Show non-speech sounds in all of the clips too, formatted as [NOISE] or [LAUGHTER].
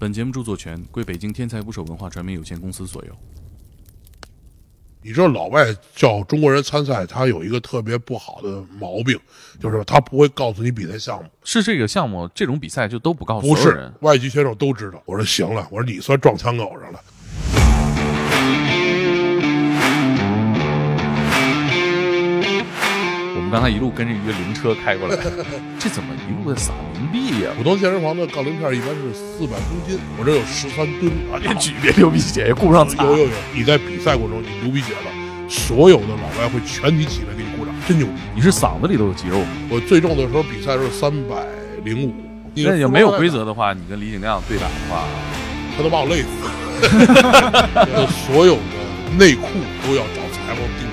本节目著作权归北京天才捕手文化传媒有限公司所有。你知道老外叫中国人参赛，他有一个特别不好的毛病，就是他不会告诉你比赛项目。是这个项目，这种比赛就都不告诉不是。外籍选手都知道。我说行了，我说你算撞枪口上了。们刚才一路跟着一个灵车开过来，[LAUGHS] 这怎么一路在撒冥币呀、普通健身房的杠铃片一般是四百公斤，我这有十三吨啊！别举，别流鼻血，也顾不上擦。有有有！你在比赛过程中你流鼻血了，所有的老外会全体起来给你鼓掌，真牛逼！你是嗓子里都有肌肉吗？我最重的时候比赛是三百零五，那也没有规，则的话，你跟李景亮对打的话，他都把我累死了。[LAUGHS] 所有的内裤都要找裁缝定做。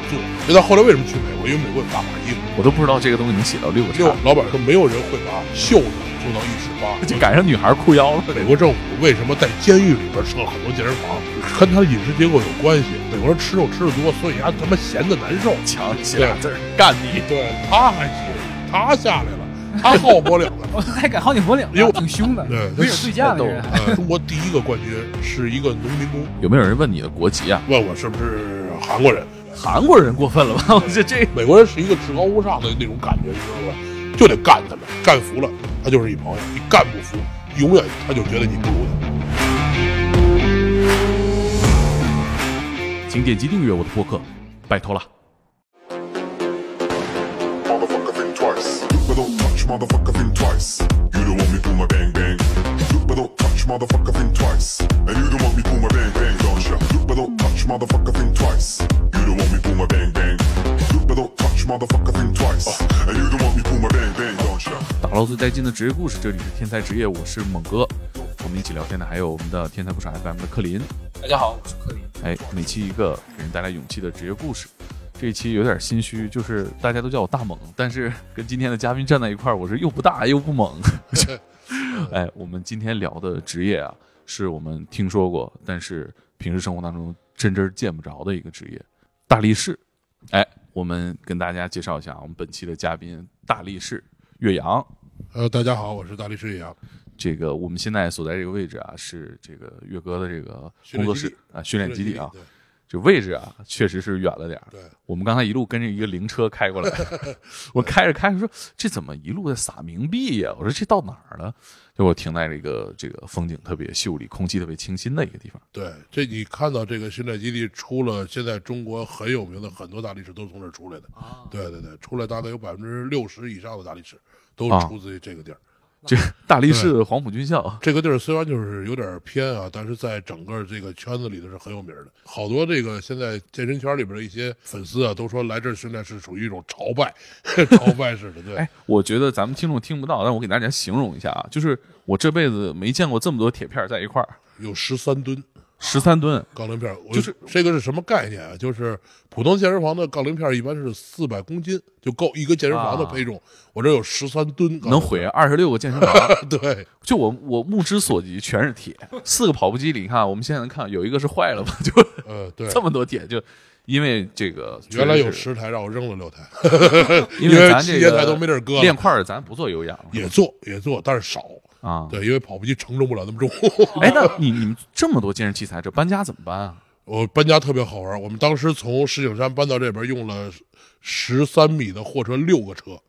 知道后来为什么去美国？因为美国有大码衣服。我都不知道这个东西能写到六个六叉，老板说没有人会把袖子做到一尺八，[LAUGHS] 就赶上女孩裤腰了。美国政府为什么在监狱里边设了很多健身房，跟他的饮食结构有关系。美国人吃肉吃的多，所以他他妈闲的难受。强写俩字干你。对，他还行，他下来了，他好脖领子。我还敢薅你脖领哟子，挺凶的，对没有对架的人。呃，中国第一个冠军是一个农民工，有没有人问你的国籍啊？问我是不是韩国人。韩国人过分了吧？我这这美国人是一个至高无上的那种感觉，你知道吧？就得干他们，干服了他就是你朋友，你干不服，永远他就觉得你不如他。请点击订阅我的播客，拜托了。motherfucker think twice. Look, but don't touch motherfucker think twice. You don't want me pull my bang bang. Look, but don't touch motherfucker think twice. And you don't want me pull my bang bang, don't ya? Look, but don't touch motherfucker think twice. You don't want me pull my bang bang. Look, but don't touch motherfucker think twice. And you don't want me pull my bang bang, don't ya? 打捞最带劲的职业故事，这里是天才职业，我是猛哥。我们一起聊天的还有我们的天才不少 FM 的克林。大家好，我是克林。哎，每期一个给人带来勇气的职业故事。这一期有点心虚，就是大家都叫我大猛，但是跟今天的嘉宾站在一块儿，我是又不大又不猛。哎，我们今天聊的职业啊，是我们听说过，但是平时生活当中真真见不着的一个职业——大力士。哎，我们跟大家介绍一下，我们本期的嘉宾大力士岳阳。呃，大家好，我是大力士岳阳。这个我们现在所在这个位置啊，是这个岳哥的这个工作室啊，训练基地啊。对这位置啊，确实是远了点儿。对，我们刚才一路跟着一个灵车开过来，[LAUGHS] 我开着开着说这怎么一路在撒冥币呀？我说这到哪儿了？就我停在这个这个风景特别秀丽、空气特别清新的一个地方。对，这你看到这个训练基地出了，现在中国很有名的很多大力士都是从这儿出来的。啊对对对，出来大概有百分之六十以上的大力士都啊出自于这个地儿。[LAUGHS] 这大力士黄埔军校，这个地儿虽然就是有点偏啊，但是在整个这个圈子里头是很有名的。好多这个现在健身圈里边的一些粉丝啊，都说来这儿训练是属于一种朝拜，[LAUGHS] 朝拜式的。对，[LAUGHS] 哎，我觉得咱们听众听不到，但我给大家形容一下啊，就是我这辈子没见过这么多铁片在一块儿，有十三吨十三吨。杠铃片，我就是这个是什么概念啊？就是普通健身房的杠铃片一般是四百公斤就够一个健身房的配重，我这有十三吨能毁二十六个健身房，[LAUGHS] 对，就我我目之所及全是铁。四个跑步机里，你看我们现在能看有一个是坏了吧？就呃，对。这么多铁，就因为这个原来有十台，让我扔了六台，因 [LAUGHS] 因为咱这个器械台都没地儿搁了练块儿咱不做有氧也做也做，但是少。啊。对，因为跑步机承重不了那么重。[LAUGHS] 哎，那你你们这么多健身器材，这搬家怎么搬啊？我搬家特别好玩，我们当时从石景山搬到这边用了十三米的货车六个车，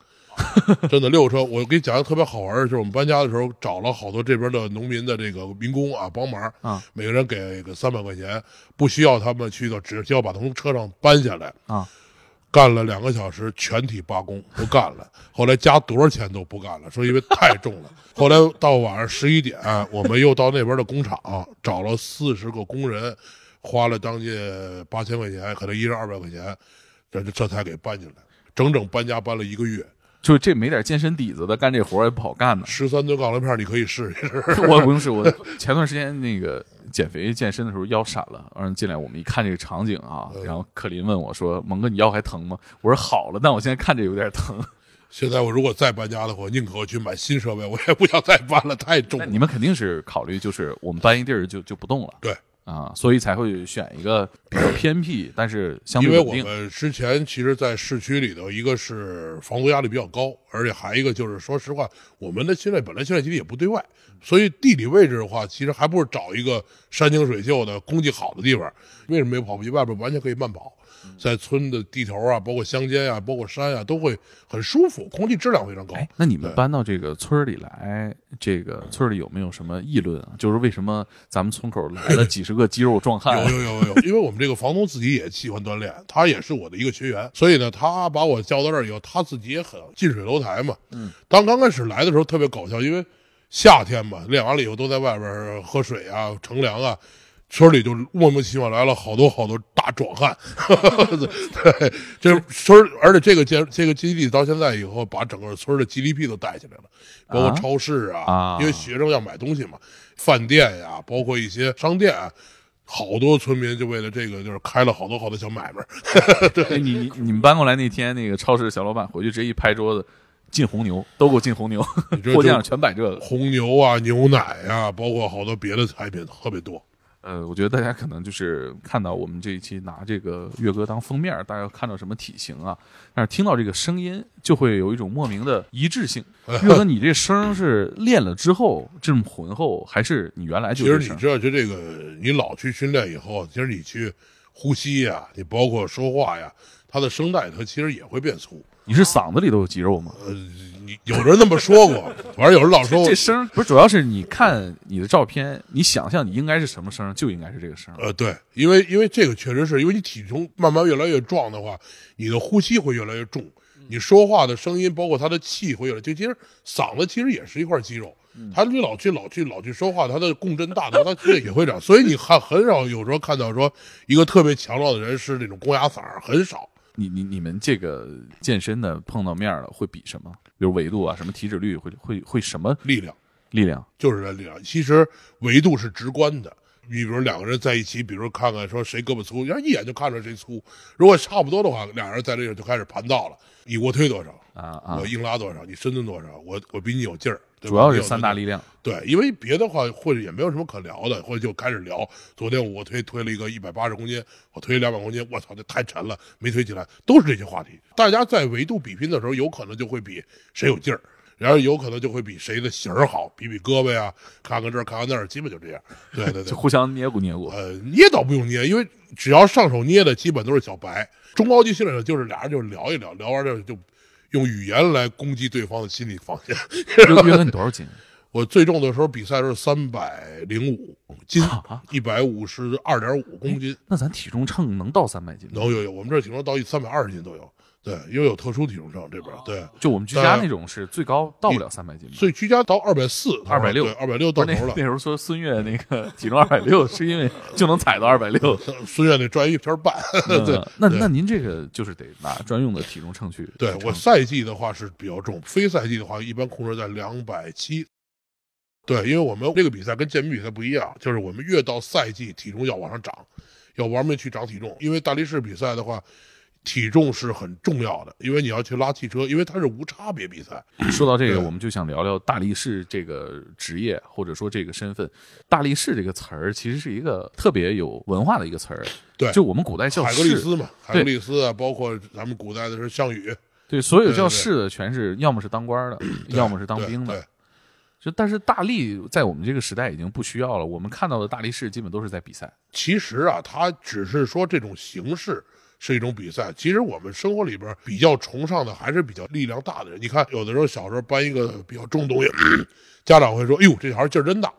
[LAUGHS] 真的六个车。我给你讲一个特别好玩的，就是我们搬家的时候找了好多这边的农民的这个民工啊帮忙，啊每个人给个三百块钱，不需要他们去的，只需要把从车上搬下来。啊，干了两个小时，全体罢工，不干了。后来加多少钱都不干了，说因为太重了。[LAUGHS] 后来到晚上十一点，我们又到那边的工厂找了四十个工人，花了将近八千块钱，可能一人二百块钱，这这才给搬进来。整整搬家搬了一个月，就这没点健身底子的，干这活也不好干呢。十三吨杠铃片你可以试一试。[LAUGHS] 我不用试，我前段时间那个减肥健身的时候腰闪了，让人进来我们一看这个场景啊，然后克林问我说：“蒙哥，你腰还疼吗？”我说：“好了，但我现在看着有点疼。[LAUGHS] 现在我如果再搬家的话，宁可去买新设备，我也不想再搬了，太重了。你们肯定是考虑就是我们搬一地儿就就不动了。对啊，所以才会选一个比较偏僻，但是相因对稳定。为我们之前其实，在市区里头，一个是房租压力比较高，而且还一个就是，说实话，我们的现在本来现在基地也不对外，所以地理位置的话，其实还不如找一个山清水秀的、空气好的地方。为什么没有跑步机？外边完全可以慢跑，在村的地头啊，包括乡间啊，包括山啊，都会很舒服，空气质量非常高。哎，那你们搬到这个村里来，这个村里有没有什么议论啊？就是为什么咱们村口来了几十个肌肉壮汉？有有有有有，因为我们这个房东自己也喜欢锻炼，他也是我的一个学员，所以呢，他把我叫到这儿以后，他自己也很近水楼台嘛。嗯，当刚开始来的时候特别搞笑，因为夏天嘛，练完了以后都在外边喝水啊、乘凉啊。村里就莫名其妙来了好多好多大壮汉，[LAUGHS] 对，这村而且这个建这个基地到现在以后，把整个村的 GDP 都带起来了，包括啊超市啊，啊因为学生要买东西嘛，饭店呀、包括一些商店啊，好多村民就为了这个，就是开了好多好多小买卖 [LAUGHS] 对。哎，你你你们搬过来那天，那个超市小老板回去直接一拍桌子，进红牛，都给我进红牛，货架上全摆这个。红牛啊、牛奶啊，包括好多别的产品特别多。呃，我觉得大家可能就是看到我们这一期拿这个岳哥当封面，大家看到什么体型啊，但是听到这个声音，就会有一种莫名的一致性。[LAUGHS] 岳哥，你这声是练了之后这么浑厚，还是你原来就其？实你知道，就这个，你老去训练以后，其实你去呼吸呀、你包括说话呀，它的声带它其实也会变粗。你是嗓子里头有肌肉吗？呃，你有人那么说过，反正有人老说我这声不是，主要是你看你的照片，你想象你应该是什么声，就应该是这个声。呃，对，因为因为这个确实是因为你体重慢慢越来越壮的话，你的呼吸会越来越重，你说话的声音，包括他的气会越来，就其实嗓子其实也是一块肌肉，他你老去老去老去说话，他的共振大的话，他也会这样，所以你看很少有时候看到说一个特别强壮的人是那种公鸭嗓，很少。你你你们这个健身的碰到面了会比什么？比如维度啊，什么体脂率，会会会什么力量力量？就是这力量，其实维度是直观的。你比如两个人在一起，比如看看说谁胳膊粗，人家一眼就看出来谁粗。如果差不多的话，俩人在这个就开始盘道了。你卧推多少？啊啊我硬拉多少？你深蹲多少？我我比你有劲儿。主要是有三大力量。对，因为别的话或者也没有什么可聊的，或者就开始聊。昨天我推推了一个一百八十公斤，我推两百公斤，我操，这太沉了，没推起来，都是这些话题。大家在维度比拼的时候，有可能就会比谁有劲儿，然后有可能就会比谁的型儿好，比比胳膊呀，看看这儿，看看那儿，基本就这样。对对对 [LAUGHS] 就，互相捏咕捏咕。[LAUGHS] 呃，捏倒不用捏，因为只要上手捏的，基本都是小白。中高级训练者就是俩人就是聊一聊，聊完就就用语言来攻击对方的心理防线。岳岳哥，你多少斤？[LAUGHS] 我最重的时候比赛是三百零五斤啊，一百五十二点五公斤。那咱体重秤能到三百斤吗？有有有，我们这体重到一三百二十斤都有。对，因为有特殊体重秤这边，对，就我们居家那种是最高到不了三百斤？所以居家到二百四、二百六对，二百六到头了那。时候说孙悦那个体重二百六，是因为就能踩到二百六。[LAUGHS] 孙悦那专业一圈半，[LAUGHS] 对嗯，那对那您这个就是得拿专用的体重秤去。对我赛季的话是比较重，非赛季的话一般控制在两百七。对，因为我们这个比赛跟健美比赛不一样，就是我们越到赛季，体重要往上涨，要玩命去长体重。因为大力士比赛的话，体重是很重要的，因为你要去拉汽车，因为它是无差别比赛。说到这个，我们就想聊聊大力士这个职业，或者说这个身份。大力士这个词儿其实是一个特别有文化的一个词儿。对就我们古代叫海格力士，斯嘛，海格力斯啊，包括咱们古代的是项羽，对，所有叫士的全是要么是当官的，要么是当兵对的。就但是大力在我们这个时代已经不需要了，我们看到的大力士基本都是在比赛。其实啊，他只是说这种形式是一种比赛。其实我们生活里边比较崇尚的还是比较力量大的人。你看，有的时候小时候搬一个比较重的东西，家长会说：“哎呦，这小孩劲儿真大。”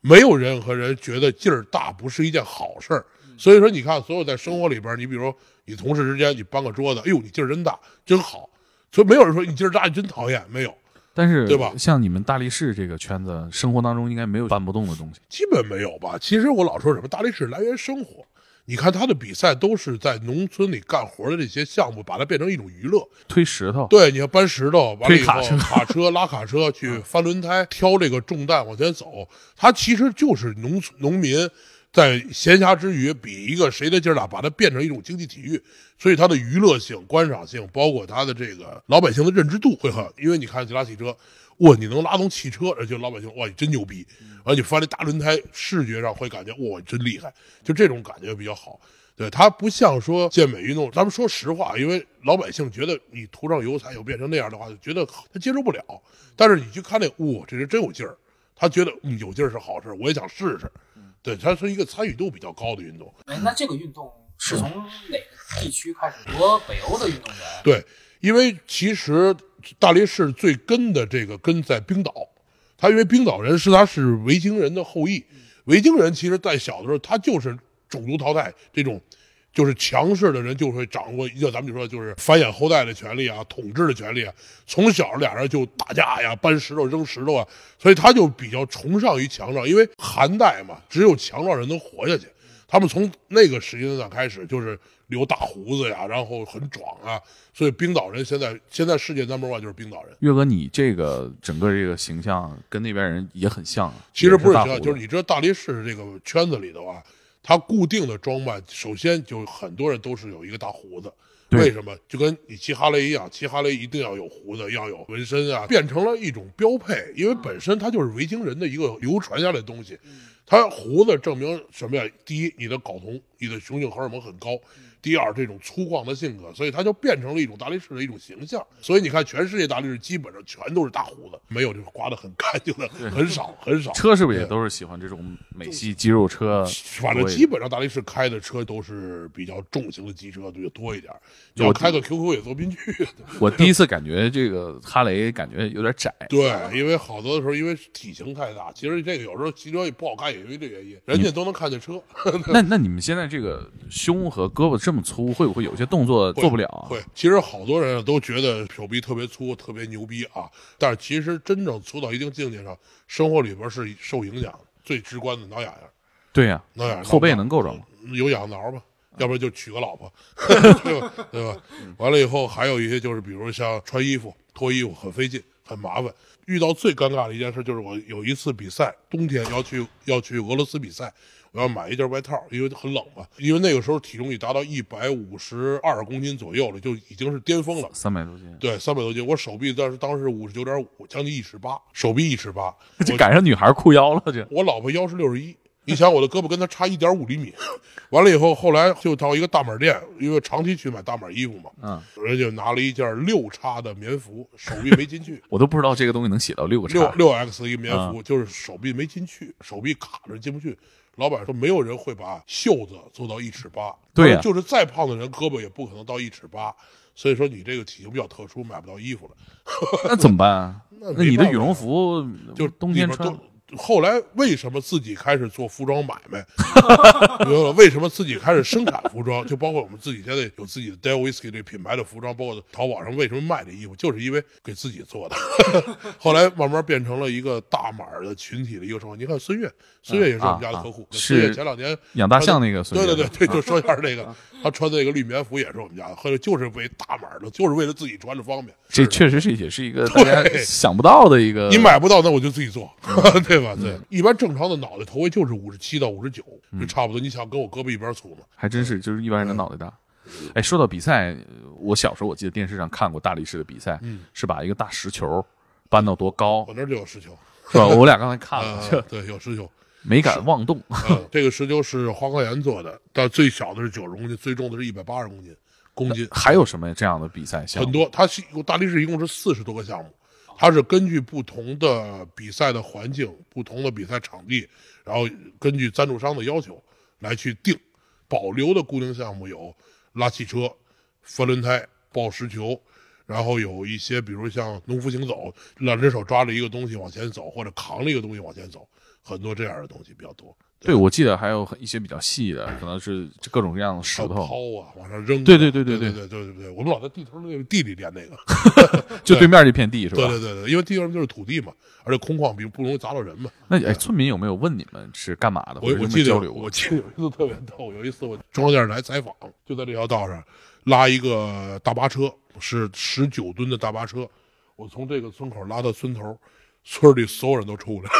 没有任何人觉得劲儿大不是一件好事儿。所以说，你看，所有在生活里边，你比如你同事之间，你搬个桌子，哎呦，你劲儿真大，真好。所以没有人说你劲儿大，你真讨厌，没有，但是，对吧像你们大力士这个圈子，生活当中应该没有搬不动的东西。基本没有吧。其实我老说什么大力士来源生活，你看他的比赛都是在农村里干活的这些项目，把它变成一种娱乐。推石头，对，你要搬石头，完了以后推卡车卡车拉卡车去翻轮胎，挑这个重担往前走，他其实就是农村农民在闲暇之余比一个谁的劲儿大，把它变成一种竞技体育，所以它的娱乐性、观赏性，包括它的这个老百姓的认知度会很。因为你看吉拉汽车，哇，你能拉动汽车，而且老百姓哇，你真牛逼。而且发那大轮胎，视觉上会感觉哇，真厉害，就这种感觉比较好。对，它不像说健美运动，咱们说实话，因为老百姓觉得你涂上油彩又变成那样的话，就觉得他接受不了。但是你去看那，哇，这人真有劲儿，他觉得嗯有劲儿是好事，我也想试试。对，它是一个参与度比较高的运动。哎，那这个运动是从哪个地区开始？和北欧的运动员？对，因为其实大力士最根的这个根在冰岛，他因为冰岛人是他是维京人的后裔，维京人其实在小的时候他就是种族淘汰这种。就是强势的人就会掌握，一个咱们就说就是繁衍后代的权利啊，统治的权利啊。从小俩人就打架呀，搬石头扔石头啊，所以他就比较崇尚于强壮，因为寒带嘛，只有强壮人能活下去。他们从那个时间段开始就是留大胡子呀，然后很壮啊，所以冰岛人现在现在世界 number one 就是冰岛人。岳哥，你这个整个这个形象跟那边人也很像，其实不是像，就是你知道大力士这个圈子里头啊。他固定的装扮，首先就很多人都是有一个大胡子，为什么？就跟你骑哈雷一样，骑哈雷一定要有胡子，要有纹身啊，变成了一种标配。因为本身它就是维京人的一个流传下来的东西，它胡子证明什么呀？第一，你的睾酮，你的雄性荷尔蒙很高。第二，这种粗犷的性格，所以他就变成了一种大力士的一种形象。所以你看，全世界大力士基本上全都是大胡子，没有这个刮得很干净的，很少很少。[LAUGHS] 车是不是也都是喜欢这种美系肌肉车？反正基本上大力士开的车都是比较重型的机车，就多一点。要开个 QQ 也坐不进去。[LAUGHS] 我第一次感觉这个哈雷感觉有点窄。对，因为好多的时候因为体型太大，其实这个有时候骑车也不好看，也因为这原因，人家都能看见车。[LAUGHS] 那那你们现在这个胸和胳膊这这么粗会不会有些动作做不了？会，其实好多人都觉得手臂特别粗，特别牛逼啊。但是其实真正粗到一定境界上，生活里边是受影响。最直观的挠痒痒。对呀，挠痒痒。后背能够着吗？有痒挠吧，要不然就娶个老婆，[LAUGHS] 对吧？对吧？完了以后还有一些就是，比如像穿衣服、脱衣服很费劲、很麻烦。遇到最尴尬的一件事就是，我有一次比赛，冬天要去要去俄罗斯比赛。我要买一件外套，因为很冷嘛。因为那个时候体重已达到一百五十二公斤左右了，就已经是巅峰了。三百多斤，对，三百多斤。我手臂当时当时五十九点五，将近一尺八，手臂一尺八，[LAUGHS] 就赶上女孩裤腰了。就我老婆腰是六十一，你想我的胳膊跟她差一点五厘米。完了以后，后来就到一个大码店，因为长期去买大码衣服嘛，嗯，人家拿了一件六叉的棉服，手臂没进去。[LAUGHS] 我都不知道这个东西能写到六个叉。六六 X 一个棉服，就是手臂没进去，手臂卡着进不去。老板说：“没有人会把袖子做到一尺八，对呀，就是再胖的人，胳膊也不可能到一尺八。所以说你这个体型比较特殊，买不到衣服了。[LAUGHS] 那怎么办啊？那你的羽绒服就冬天穿。”后来为什么自己开始做服装买卖？[LAUGHS] 为什么自己开始生产服装？就包括我们自己现在有自己的 Del Whisky 这品牌的服装，包括淘宝上为什么卖这衣服，就是因为给自己做的。[LAUGHS] 后来慢慢变成了一个大码的群体的一个生活。你看孙悦，孙悦也是我们家的客户。孙悦前两年养大象那个孙悦，对对对对，就说一下这个，[LAUGHS] 他穿的那个绿棉服也是我们家的，或者就是为大码的，就是为了自己穿着方便。这确实是也是一个大家想不到的一个。你买不到，那我就自己做，对吧？对，一般。正常的脑袋头围就是五十七到五十九，就差不多。你想跟我胳膊一边粗吗？还真是，就是一般人的脑袋大。哎，说到比赛，我小时候我记得电视上看过大力士的比赛，是把一个大石球搬到多高？我那就有石球，是吧？[LAUGHS] 我俩刚才看了，对，有石球，没敢妄动。这个石球是花岗岩做的，但最小的是九十公斤，最重的是一百八十公斤。公斤还有什么这样的比赛项目？很多，它大力士一共是四十多个项目。它是根据不同的比赛的环境、不同的比赛场地，然后根据赞助商的要求来去定。保留的固定项目有拉汽车、翻轮胎、抱石球，然后有一些比如像农夫行走，两只手抓着一个东西往前走，或者扛着一个东西往前走，很多这样的东西比较多。对，我记得还有一些比较细的，可能是各种各样的石头抛啊，往上扔。对对对对对对对对对，我们老在地头那个地里练那个，[LAUGHS] [LAUGHS] 就对面这片地是吧？对对对对，因为地上就是土地嘛，而且空旷，比不容易砸到人嘛。那哎，村民有没有问你们是干嘛的？我我记得我记得有一次特别逗，有一次我中央电视台采访，就在这条道上拉一个大巴车，是十九吨的大巴车，我从这个村口拉到村头。村里所有人都出来，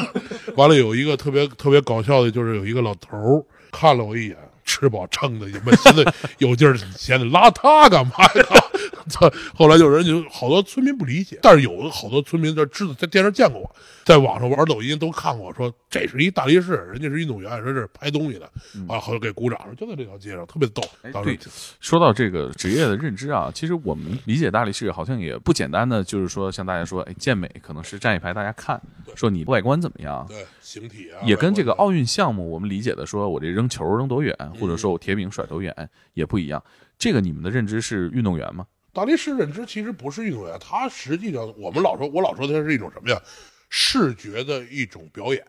[LAUGHS] 完了有一个特别特别搞笑的，就是有一个老头看了我一眼，吃饱撑的，你们现在有劲儿闲的拉他干嘛呀？[LAUGHS] 操！后来就人就好多村民不理解，但是有好多村民这知道在电视见过我，在网上玩抖音都看过，说这是一大力士，人家是运动员，说这是拍东西的，啊，好像给鼓掌，说就在这条街上，特别逗。当时对，说到这个职业的认知啊，其实我们理解大力士好像也不简单的，就是说像大家说，哎，健美可能是站一排大家看，说你外观怎么样，对形体啊，也跟这个奥运项目我们理解的说我这扔球扔多远，或者说我铁饼甩多远也不一样。这个你们的认知是运动员吗？大力士认知其实不是运动员，他实际上我们老说，我老说它是一种什么呀？视觉的一种表演。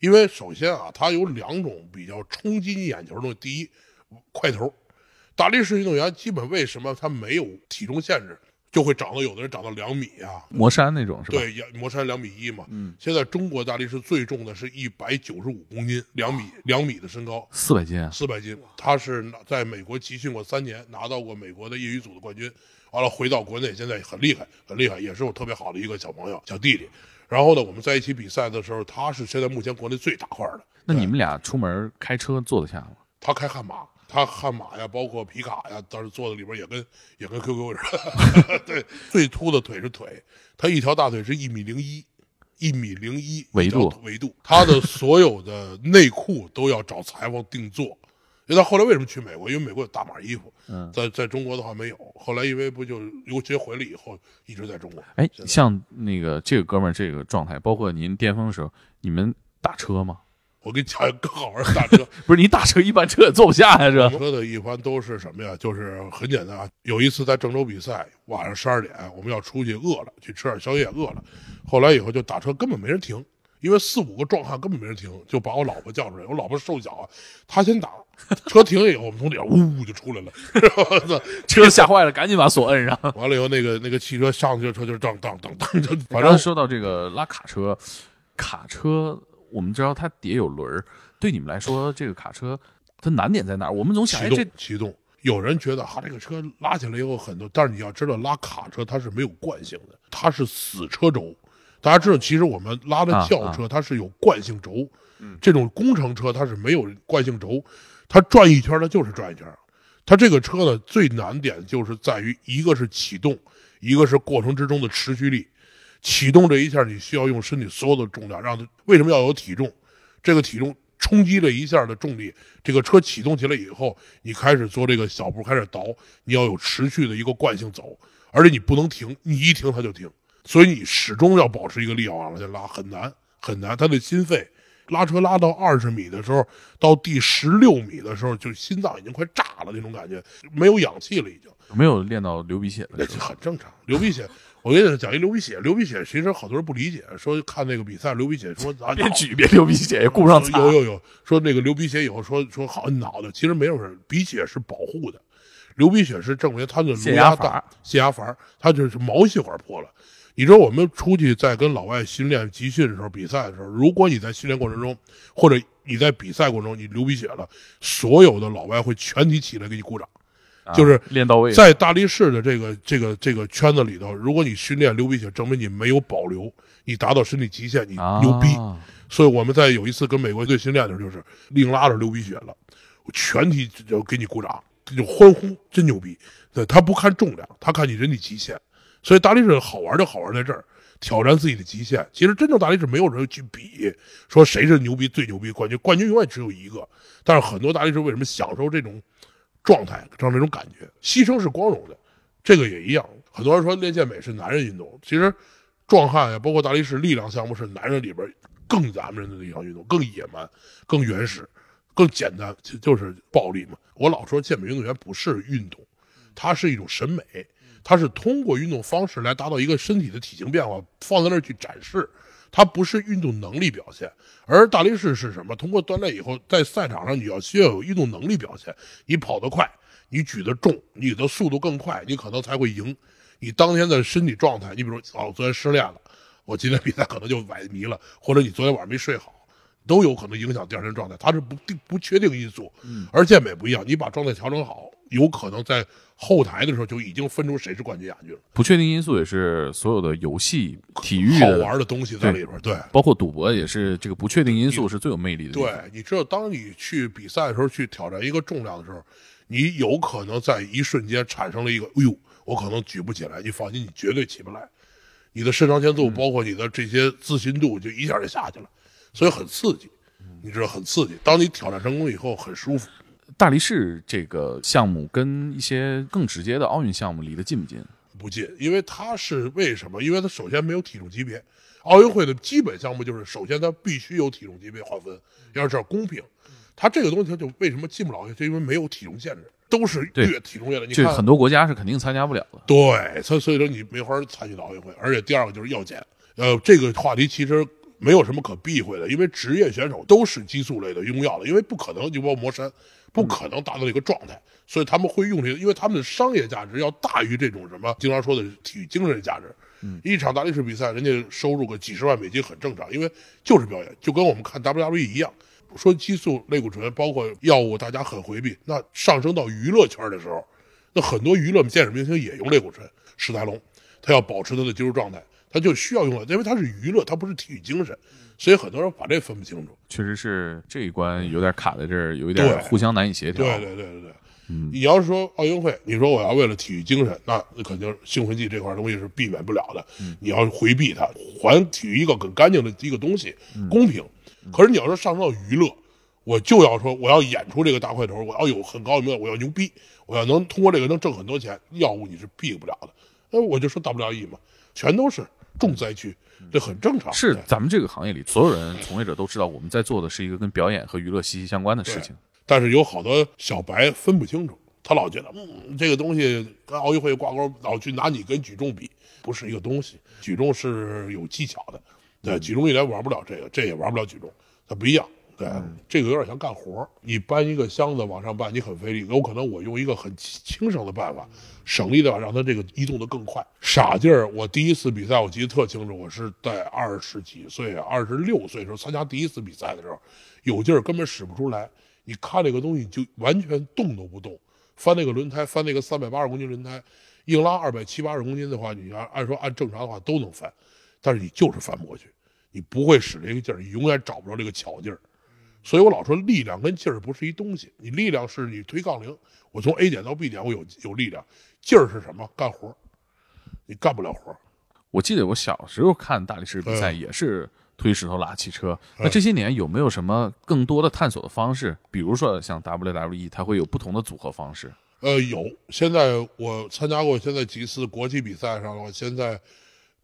因为首先啊，它有两种比较冲击你眼球的东西。第一，块头。大力士运动员基本为什么他没有体重限制，就会长到有的人长到两米啊，磨山那种是吧？对，磨山两米一嘛。嗯。现在中国大力士最重的是一百九十五公斤，两米两米的身高。四百斤啊，四百斤，他是在美国集训过三年，拿到过美国的业余组的冠军，完了回到国内，现在很厉害，很厉害，也是我特别好的一个小朋友、小弟弟。然后呢，我们在一起比赛的时候，他是现在目前国内最大块的。那你们俩出门开车坐得下吗？他开悍马，他悍马呀，包括皮卡呀，当时坐在里边也跟也跟 QQ 似的。[LAUGHS] 对，最粗的腿是腿，他一条大腿是一米零一，一米零一维度维度，他的所有的内裤都要找裁缝定做。因为他后来为什么去美国？因为美国有大码衣服，嗯在在中国的话没有。后来因为不就留学回来以后，一直在中国。哎，像那个这个哥们儿这个状态，包括您巅峰的时候，你们打车吗？我给你讲，更好玩的大车，[LAUGHS] 不是你打车一般车也坐不下呀，这车的一般都是什么呀？就是很简单啊。有一次在郑州比赛，晚上十二点，我们要出去，饿了，去吃点宵夜，饿了。后来以后就打车，根本没人停，因为四五个壮汉根本没人停，就把我老婆叫出来。我老婆瘦小啊，她先打，车停了以后，我们从里边呜就出来了。[LAUGHS] 车吓坏了，赶紧把锁摁上。完了以后，那个那个汽车上去，车就是当当当当，就反正说到这个拉卡车，卡车我们知道它底下有轮儿，对你们来说，这个卡车它难点在哪儿？我们总想，启哎，这动启动。有人觉得哈、这个车拉起来以后很多，但是你要知道，拉卡车它是没有惯性的，它是死车轴。大家知道，其实我们拉的啊轿车它是有惯性轴，这种工程车它是没有惯性轴，它转一圈它就是转一圈。它这个车呢，最难点就是在于一个是启动，一个是过程之中的持续力。启动这一下，你需要用身体所有的重量让它。为什么要有体重？这个体重冲击这一下的重力，这个车启动起来以后，你开始做这个小步开始倒，你要有持续的一个惯性走，而且你不能停，你一停它就停，所以你始终要保持一个力往下拉，很难很难。它的心肺拉车拉到二十米的时候，到第十六米的时候，就心脏已经快炸了那种感觉，没有氧气了已经。没有练到流鼻血那的时候？[LAUGHS] 就很正常。流鼻血，我跟你讲一流鼻血，流鼻血其实好多人不理解，说看那个比赛流鼻血，说咱 [LAUGHS] 别举，别流鼻血，也顾不上擦。有有有，说那个流鼻血以后说说好脑袋，其实没有事，鼻血是保护的，流鼻血是证明他的颅泄压大，泄压阀，他就是毛细管破了。你知道我们出去在跟老外训练集训的时候，比赛的时候，如果你在训练过程中，或者你在比赛过程中你流鼻血了，所有的老外会全体起来给你鼓掌。就是啊练到位。在大力士的这个这个这个圈子里头，如果你训练流鼻血，证明你没有保留，你达到身体极限，你啊牛逼。所以我们在有一次跟美国队训练的时候，就是另拉着流鼻血了，我全体就给你鼓掌，就欢呼，真牛逼。对他不看重量，他看你人体极限。所以大力士好玩就好玩在这儿，挑战自己的极限。其实真正大力士没有人去比，说谁是牛逼最牛逼冠军，冠军永远只有一个。但是很多大力士为什么享受这种状态，让这种感觉，牺牲是光荣的，这个也一样。很多人说练健美是男人运动，其实壮汉呀，包括大力士力量项目是男人里边更咱们人的一项运动，更野蛮、更原始、更简单，就就是暴力嘛。我老说健美运动员不是运动，它是一种审美，它是通过运动方式来达到一个身体的体型变化，放在那儿去展示。它不是运动能力表现，而大力士是什么？通过锻炼以后，在赛场上你要需要有运动能力表现，你跑得快，你举得重，你的速度更快，你可能才会赢。你当天的身体状态，你比如说，哦，昨天失恋了，我今天比赛可能就崴迷了，或者你昨天晚上没睡好，都有可能影响第二天状态。它是不定不确定因素，而健美不一样，你把状态调整好，有可能在后台的时候就已经分出谁是冠军亚军了。不确定因素也是所有的游戏、体育好，玩的东西在里边儿，对。包括赌博也是这个不确定因素是最有魅力的。对，你知道，当你去比赛的时候，去挑战一个重量的时候，你有可能在一瞬间产生了一个，哎呦，我可能举不起来。你放心，你绝对起不来。你的肾上腺素，包括你的这些自信度，就一下就下去了，所以很刺激。你知道，很刺激。当你挑战成功以后，很舒服。大力士这个项目跟一些更直接的奥运项目离得近不近？不近，因为它是为什么？因为它首先没有体重级别。奥运会的基本项目就是，首先它必须有体重级别划分，要这样公平。它这个东西它就为什么进不了，就因为没有体重限制，都是越体重越大。你这看很多国家是肯定参加不了的。对，所以所以说你没法参与到奥运会。而且第二个就是药检，呃，这个话题其实没有什么可避讳的，因为职业选手都是激素类的用药的，因为不可能就包括魔山，不可能达到一个状态，所以他们会用这个，因为他们的商业价值要大于这种什么经常说的体育精神价值。一场大力士比赛，人家收入个几十万美金很正常，因为就是表演，就跟我们看 WWE 一样。说激素、类固醇，包括药物，大家很回避。那上升到娱乐圈的时候，那很多娱乐健视明星也用类固醇。史泰龙，他要保持他的肌肉状态，他就需要用了，因为他是娱乐，他不是体育精神，所以很多人把这分不清楚。确实是这一关有点卡在这儿，有一点对互相难以协调。对对对对对，你要是说奥运会，你说我要为了体育精神，那那肯定兴奋剂这块东西是避免不了的。你要回避它，还体育一个很干净的一个东西，公平。可是你要是上升到娱乐，我就要说我要演出这个大块头，我要有很高的名望，我要牛逼，我要能通过这个能挣很多钱，药物你是避不了的。那我就说 WWE 嘛，全都是重灾区，这很正常。对是咱们这个行业里所有人从业者都知道，我们在做的是一个跟表演和娱乐息息相关的事情。但是有好多小白分不清楚，他老觉得，嗯，这个东西跟奥运会挂钩，老去拿你跟举重比，不是一个东西。举重是有技巧的，对，举重一来玩不了这个，这也玩不了举重，它不一样。对，这个有点像干活儿你搬一个箱子往上搬，你很费力，有可能我用一个很轻省的办法，省力的话让它这个移动的更快。傻劲儿，我第一次比赛我记得特清楚，我是在二十几岁，二十六岁的时候参加第一次比赛的时候，有劲儿根本使不出来。你看这个东西就完全动都不动，翻那个轮胎，翻那个三百八十公斤轮胎，硬拉二百七八十公斤的话，你要按说按正常的话都能翻，但是你就是翻不过去，你不会使这个劲儿，你永远找不着这个巧劲儿。所以我老说力量跟劲儿不是一东西，你力量是你推杠铃，我从 A 点到 B 点我有有力量，劲儿是什么？干活儿，你干不了活儿。我记得我小时候看大力士比赛嗯也是推石头拉汽车。那这些年有没有什么更多的探索的方式？比如说像 WWE，它会有不同的组合方式。呃，有。现在我参加过现在几次国际比赛上，我现在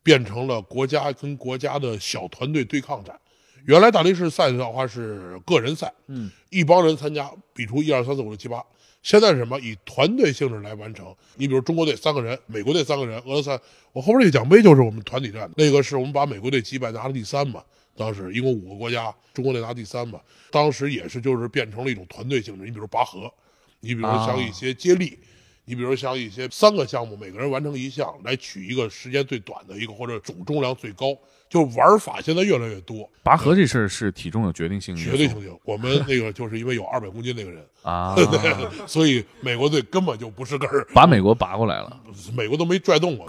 变成了国家跟国家的小团队对抗战。原来大力士赛的话是个人赛，嗯，一帮人参加，比出一二三四五六七八。现在是什么？以团队性质来完成。你比如中国队三个人，美国队三个人，俄罗斯，我后边这个奖杯就是我们团体战的，那个是我们把美国队击败拿了第三嘛。当时一共五个国家，中国队拿第三嘛。当时也是就是变成了一种团队性质。你比如拔河，你比如像一些接力，你比如像一些三个项目，每个人完成一项，来取一个时间最短的一个或者总重量最高。就玩法现在越来越多，拔河这事儿是体重有决定性绝对性性。我们那个就是因为有二百公斤那个人，啊，[LAUGHS] 所以美国队根本就不是根儿，把美国拔过来了。[LAUGHS] 美国都没拽动过。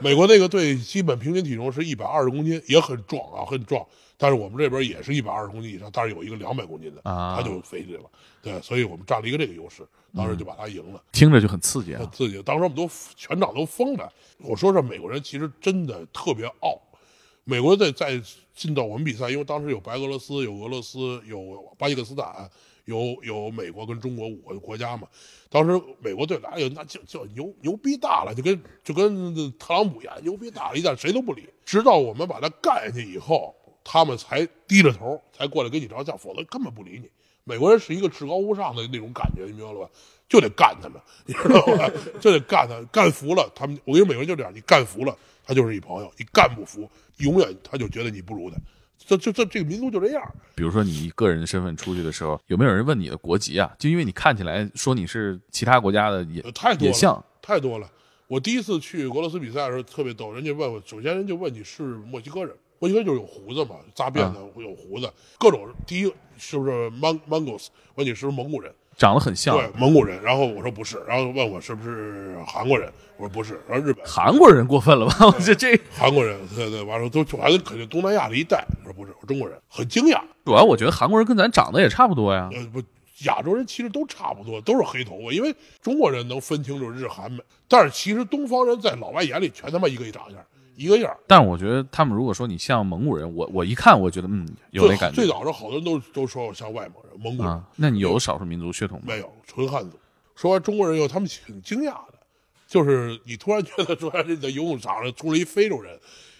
美国那个队基本平均体重是一百二十公斤，也很壮啊，很壮。但是我们这边也是一百二十公斤以上，但是有一个两百公斤的，啊他就飞起来了。对，所以我们占了一个这个优势，当时就把他赢了。听着就很刺激啊！很刺激。当时我们都全场都疯了。我说这美国人其实真的特别傲。美国队再进到我们比赛，因为当时有白俄罗斯、有俄罗斯、有巴基斯坦、有有美国跟中国五个国家嘛。当时美国队来，哎呦，那就就牛牛逼大了，就跟就跟特朗普一样，牛逼大了，一旦谁都不理。直到我们把他干下去以后，他们才低着头，才过来跟你照相，否则根本不理你。美国人是一个至高无上的那种感觉，你明白了吧？就得干他们，你知道吧？就得干他，干服了他们。我跟你说，美国人就这样，你干服了，他就是你朋友；你干不服，永远他就觉得你不如他。这这这这个民族就这样。比如说你以个人身份出去的时候，有没有人问你的国籍啊？就因为你看起来说你是其他国家的也，呃太多了，也像太多了。我第一次去俄罗斯比赛的时候特别逗，人家问我，首先人就问你是墨西哥人，墨西哥就是有胡子嘛，扎辫子有胡子，各种。第一是不是 Mon Mongols？问你是不是蒙古人？长得很像。对，蒙古人。然后我说不是，然后问我是不是韩国人，我说不是，然后日本韩国人过分了吧？我觉得这 [LAUGHS] 韩国人，对对，完了都反正肯定东南亚的一带，我说不是，我中国人，很惊讶。主要我觉得韩国人跟咱长得也差不多呀。呃，不，亚洲人其实都差不多，都是黑头发，因为中国人能分清楚日韩美，但是其实东方人在老外眼里全他妈一个一长相，一个样儿。但是我觉得他们如果说你像蒙古人，我我一看我觉得嗯有那感觉最早是好多人都都说我像外蒙人、蒙古人，啊。那你有少数民族血统吗？没有纯汉族。说完中国人以后，他们挺惊讶的，就是你突然觉得说这在游泳场上出了一非洲人，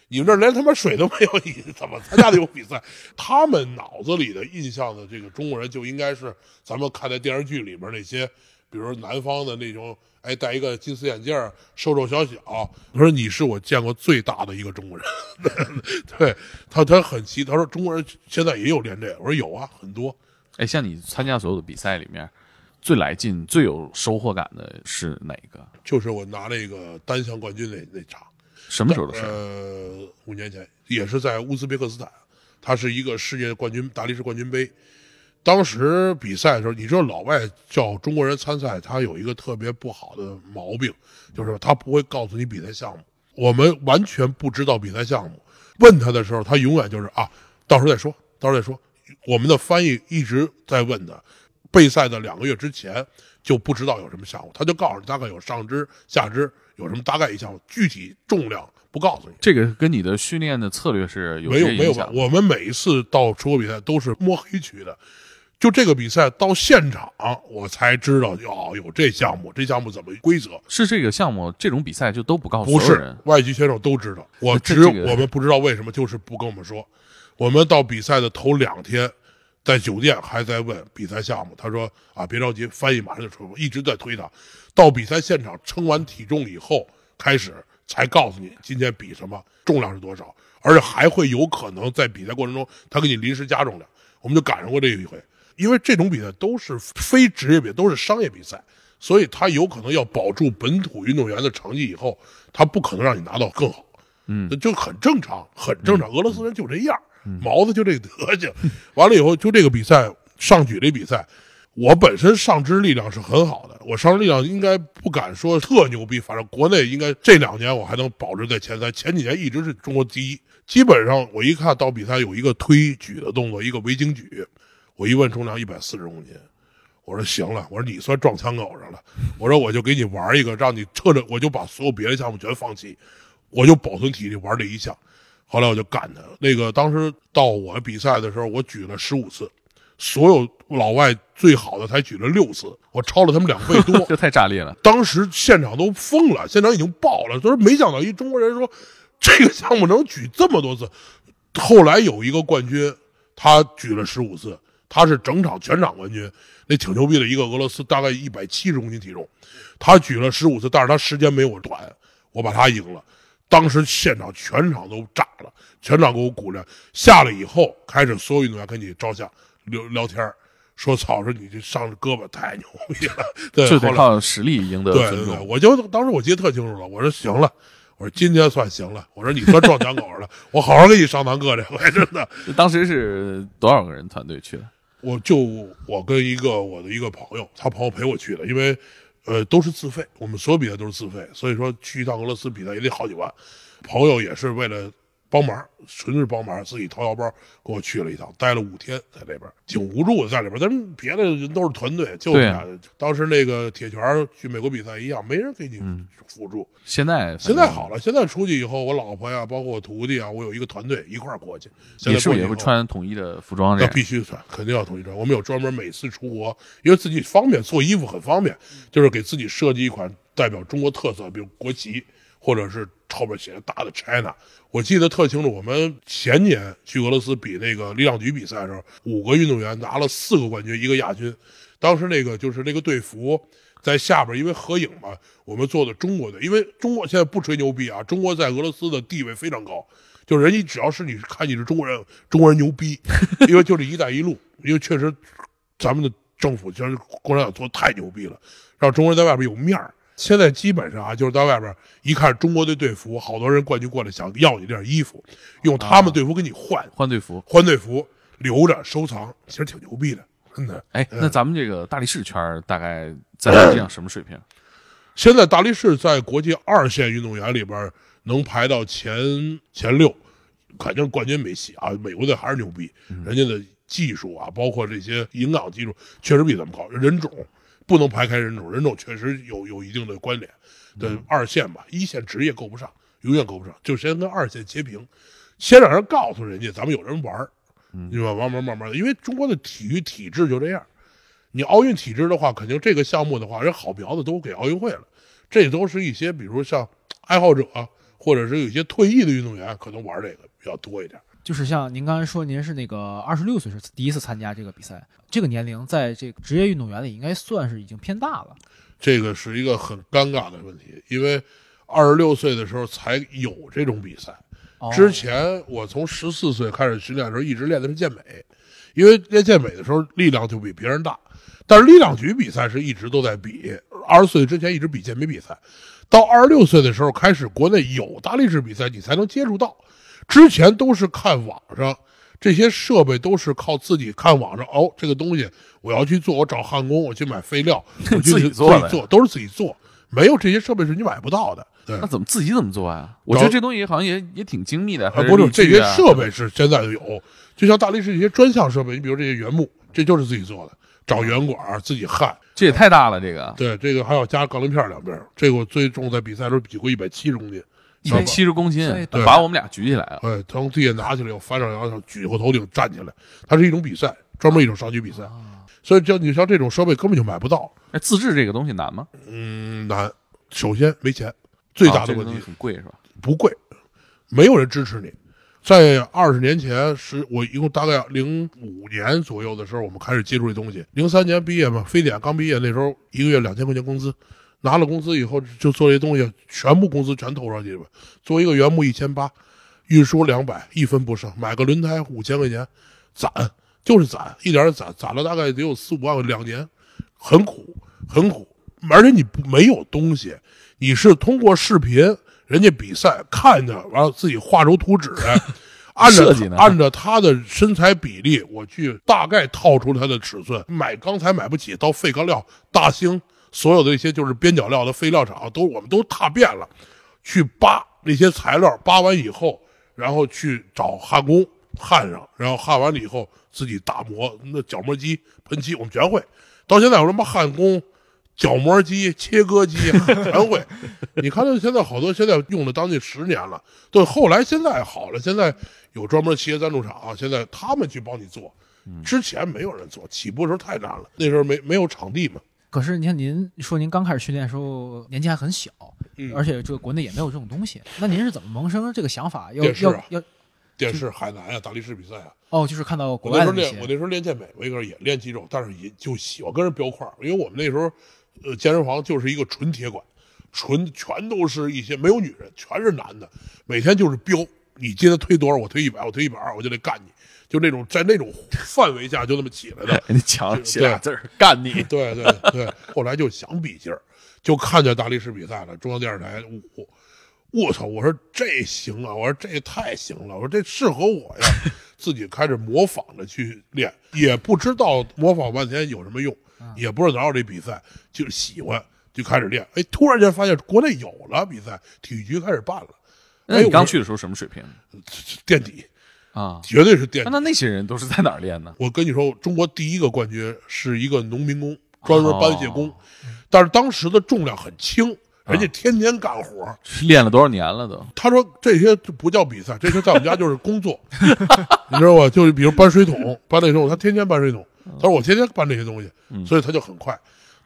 你们这儿连他妈水都没有，你怎么参加这种比赛？[LAUGHS] 他们脑子里的印象的这个中国人就应该是咱们看在电视剧里面那些，比如说南方的那种，哎，戴一个金丝眼镜儿，瘦瘦小小。他说你是我见过最大的一个中国人，[LAUGHS] 对他他很奇，他说中国人现在也有练这个，我说有啊，很多。哎，像你参加所有的比赛里面，最来劲、最有收获感的是哪个？就是我拿那个单项冠军那那场，什么时候的事？呃，五年前也是在乌兹别克斯坦，它是一个世界冠军大力士冠军杯。当时比赛的时候，你知道老外叫中国人参赛，他有一个特别不好的毛病，就是他不会告诉你比赛项目。我们完全不知道比赛项目，问他的时候，他永远就是啊，到时候再说，到时候再说。我们的翻译一直在问他，备赛的两个月之前就不知道有什么项目，他就告诉你大概有上肢、下肢有什么大概一项目，具体重量不告诉你。这个跟你的训练的策略是有没有没有。我们每一次到出国比赛都是摸黑去的。就这个比赛到现场，我才知道哦，有这项目，这项目怎么规则？是这个项目这种比赛就都不告诉不是。外籍选手都知道，我这只有这个我们不知道为什么，就是不跟我们说。我们到比赛的头两天，在酒店还在问比赛项目，他说啊别着急，翻译马上就出，一直在推他。到比赛现场称完体重以后，开始才告诉你今天比什么，重量是多少，而且还会有可能在比赛过程中他给你临时加重量。我们就赶上过这一回，因为这种比赛都是非职业比赛，都是商业比赛，所以他有可能要保住本土运动员的成绩以后，他不可能让你拿到更好。嗯，就很正常，很正常。俄罗斯人就这样，[LAUGHS] 毛子就这德行。完了以后，就这个比赛上举这比赛，我本身上肢力量是很好的，我上肢力量应该不敢说特牛逼，反正国内应该这两年我还能保持在前三，前几年一直是中国第一。基本上我一看到比赛有一个推举的动作，一个围巾举，我一问重量一百四十公斤。我说行了，我说你算撞枪口上了，我说我就给你玩一个，让你彻着，我就把所有别的项目全放弃，我就保存体力玩这一项。后来我就干他。那个当时到我比赛的时候，我举了十五次，所有老外最好的才举了六次，我超了他们两倍多。[LAUGHS] 这太炸裂了。当时现场都疯了，现场已经爆了，就是没想到一中国人说这个项目能举这么多次。后来有一个冠军，他举了十五次，他是整场全场冠军，那挺牛逼的一个俄罗斯，大概一百七十公斤体重，他举了十五次，但是他时间没我短，我把他赢了。当时现场全场都炸了，全场给我鼓掌。下来以后，开始所有运动员跟你照相、聊聊天儿说：“操，说你这上胳膊太牛逼了。[LAUGHS] ”对，就得后靠实力赢得对对对。我就当时我记得特清楚了，我说行了，我说今天算行了，我说你算撞墙口了，我好好给你上堂课这回真的，[LAUGHS] 当时是多少个人团队去的？我就我跟一个我的一个朋友，他朋友陪我去的，因为呃都是自费，我们所有比赛都是自费，所以说去一趟俄罗斯比赛也得好几万，朋友也是为了。帮忙，纯是帮忙，自己掏腰包给我去了一趟，待了五天在那边，挺无助的在里边。咱们别的人都是团队，就俩当时那个铁拳去美国比赛一样，没人给你辅助。现在现在好了，现在出去以后，我老婆呀，包括我徒弟啊，我有一个团队一块儿过去。现你是也会在过去以后穿统一的服装这那？必须穿，肯定要统一穿。我们有专门每次出国，因为自己方便做衣服很方便，就是给自己设计一款代表中国特色，比如国旗，或者是后边写着大的 China。我记得特清楚，我们前年去俄罗斯比那个力量举比赛的时候，五个运动员拿了四个冠军，一个亚军。当时那个就是那个队服在下边，因为合影嘛，我们做的中国的，因为中国现在不吹牛逼啊，中国在俄罗斯的地位非常高，就是人家只要是你看你是中国人，中国人牛逼，因为就是“一带一路”，因为确实咱们的政府就是共产党做的太牛逼了，让中国人在外边有面儿。现在基本上啊，就是在外边一看中国队队服，好多人冠军过来想要你这件衣服，用他们队服给你换，换队服，换队服留着收藏，其实挺牛逼的。真的。哎，那咱们这个大力士圈大概在国际上什么水平？[COUGHS] 现在大力士在国际二线运动员里边能排到前前六，肯定冠军没戏啊！美国队还是牛逼，人家的技术啊，包括这些营养技术，确实比咱们高。人种不能排开人种，人种确实有有一定的关联。对，二线吧，一线职业够不上，永远够不上，就先跟二线截平，先让人告诉人家咱们有人玩儿，对吧？慢慢慢慢的，因为中国的体育体制就这样。你奥运体制的话，肯定这个项目的话，人好苗子都给奥运会了。这都是一些，比如像爱好者，啊或者是有一些退役的运动员，可能玩这个比较多一点。就是像您刚才说，您是那个二十六岁是第一次参加这个比赛，这个年龄在这个职业运动员里应该算是已经偏大了。这个是一个很尴尬的问题，因为二十六岁的时候才有这种比赛。哦之前我从十四岁开始训练的时候，一直练的是健美，因为练健美的时候力量就比别人大。但是力量举比赛是一直都在比，二十岁之前一直比健美比赛，到二十六岁的时候开始国内有大力士比赛，你才能接触到。之前都是看网上这些设备，都是靠自己看网上哦，这个东西我要去做，我找焊工，我去买废料，[LAUGHS] 我去自己自做的己做，都是自己做，没有这些设备是你买不到的。对那，怎么自己怎么做啊？我觉得这东西好像也也挺精密的，啊，不是这些啊设备是现在就有，就像大力士一些专项设备，你比如这些原木，这就是自己做的，找圆管自己焊。这也太大了，这个对，这个还要加钢鳞片两边。这个我最重在比赛的时候比过一百七十公斤，一百七十公斤对，把我们俩举起来了。哎，从地下拿起来，又翻上腰，举过头顶站起来，它是一种比赛，专门一种上举比赛。所以像你像这种设备根本就买不到，哎，自制这个东西难吗？嗯，难。首先没钱，最大的问题啊这个很贵是吧？不贵，没有人支持你。在二十年前，是我一共大概零五年左右的时候，我们开始接触这东西。零三年毕业嘛，非典刚毕业，那时候一个月两千块钱工资，拿了工资以后就做这东西，全部工资全投上去了。做一个原木一千八，运输两百，一分不剩。买个轮胎五千块钱，攒就是攒，一点点攒，攒了大概得有四五万，两年，很苦，很苦。而且你不没有东西，你是通过视频，人家比赛看着，完了自己画出图纸来，[LAUGHS] 按设计呢照按照他的身材比例，我去大概套出他的尺寸。买钢材买不起，到废钢料、大兴所有的一些就是边角料的废料厂，都我们都踏遍了，去扒那些材料，扒完以后，然后去找焊工焊上，然后焊完了以后自己打磨，那角磨机、喷漆我们全会。到现在我什么焊工。角磨机、切割机 [LAUGHS] 全会。你看到现在好多现在用了将近十年了，对，后来现在好了，现在有专门企业赞助厂，啊现在他们去帮你做。之前没有人做，起步的时候太难了，那时候没没有场地嘛。可是你看，您说您刚开始训练的时候年纪还很小，嗯而且这个国内也没有这种东西，那您是怎么萌生这个想法？要电视啊要要电视海南呀、大力士比赛啊，哦，就是看到国外的那些时候练我那时候练健美，我一个人也练肌肉，但是也就喜欢跟人飙块儿，因为我们那时候呃健身房就是一个纯铁管，纯全都是一些没有女人，全是男的，每天就是飙，你今天推多少，我推一百，我推一百二，我就得干你，就那种在那种范围下就那么起来的。[LAUGHS] 你墙写俩字儿干你。对对对，后来就想比劲儿，就看见大力士比赛了，中央电视台，我我操，我说这行啊，我说这太行了，我说这适合我呀，[LAUGHS] 自己开始模仿着去练，也不知道模仿半天有什么用，也不知道哪有这比赛，就是喜欢就开始练，哎，突然间发现国内有了比赛，体育局开始办了，哎我刚去的时候什么水平垫底，啊？绝对是垫底。那那那些人都是在哪儿练呢？我跟你说，中国第一个冠军是一个农民工，专门搬卸工，哦但是当时的重量很轻，人家天天干活。练了多少年了都？他说这些不叫比赛，这些在我们家就是工作，[LAUGHS] 你知道吧？就是比如搬水桶，搬那种，他天天搬水桶。他说我天天搬这些东西，所以他就很快。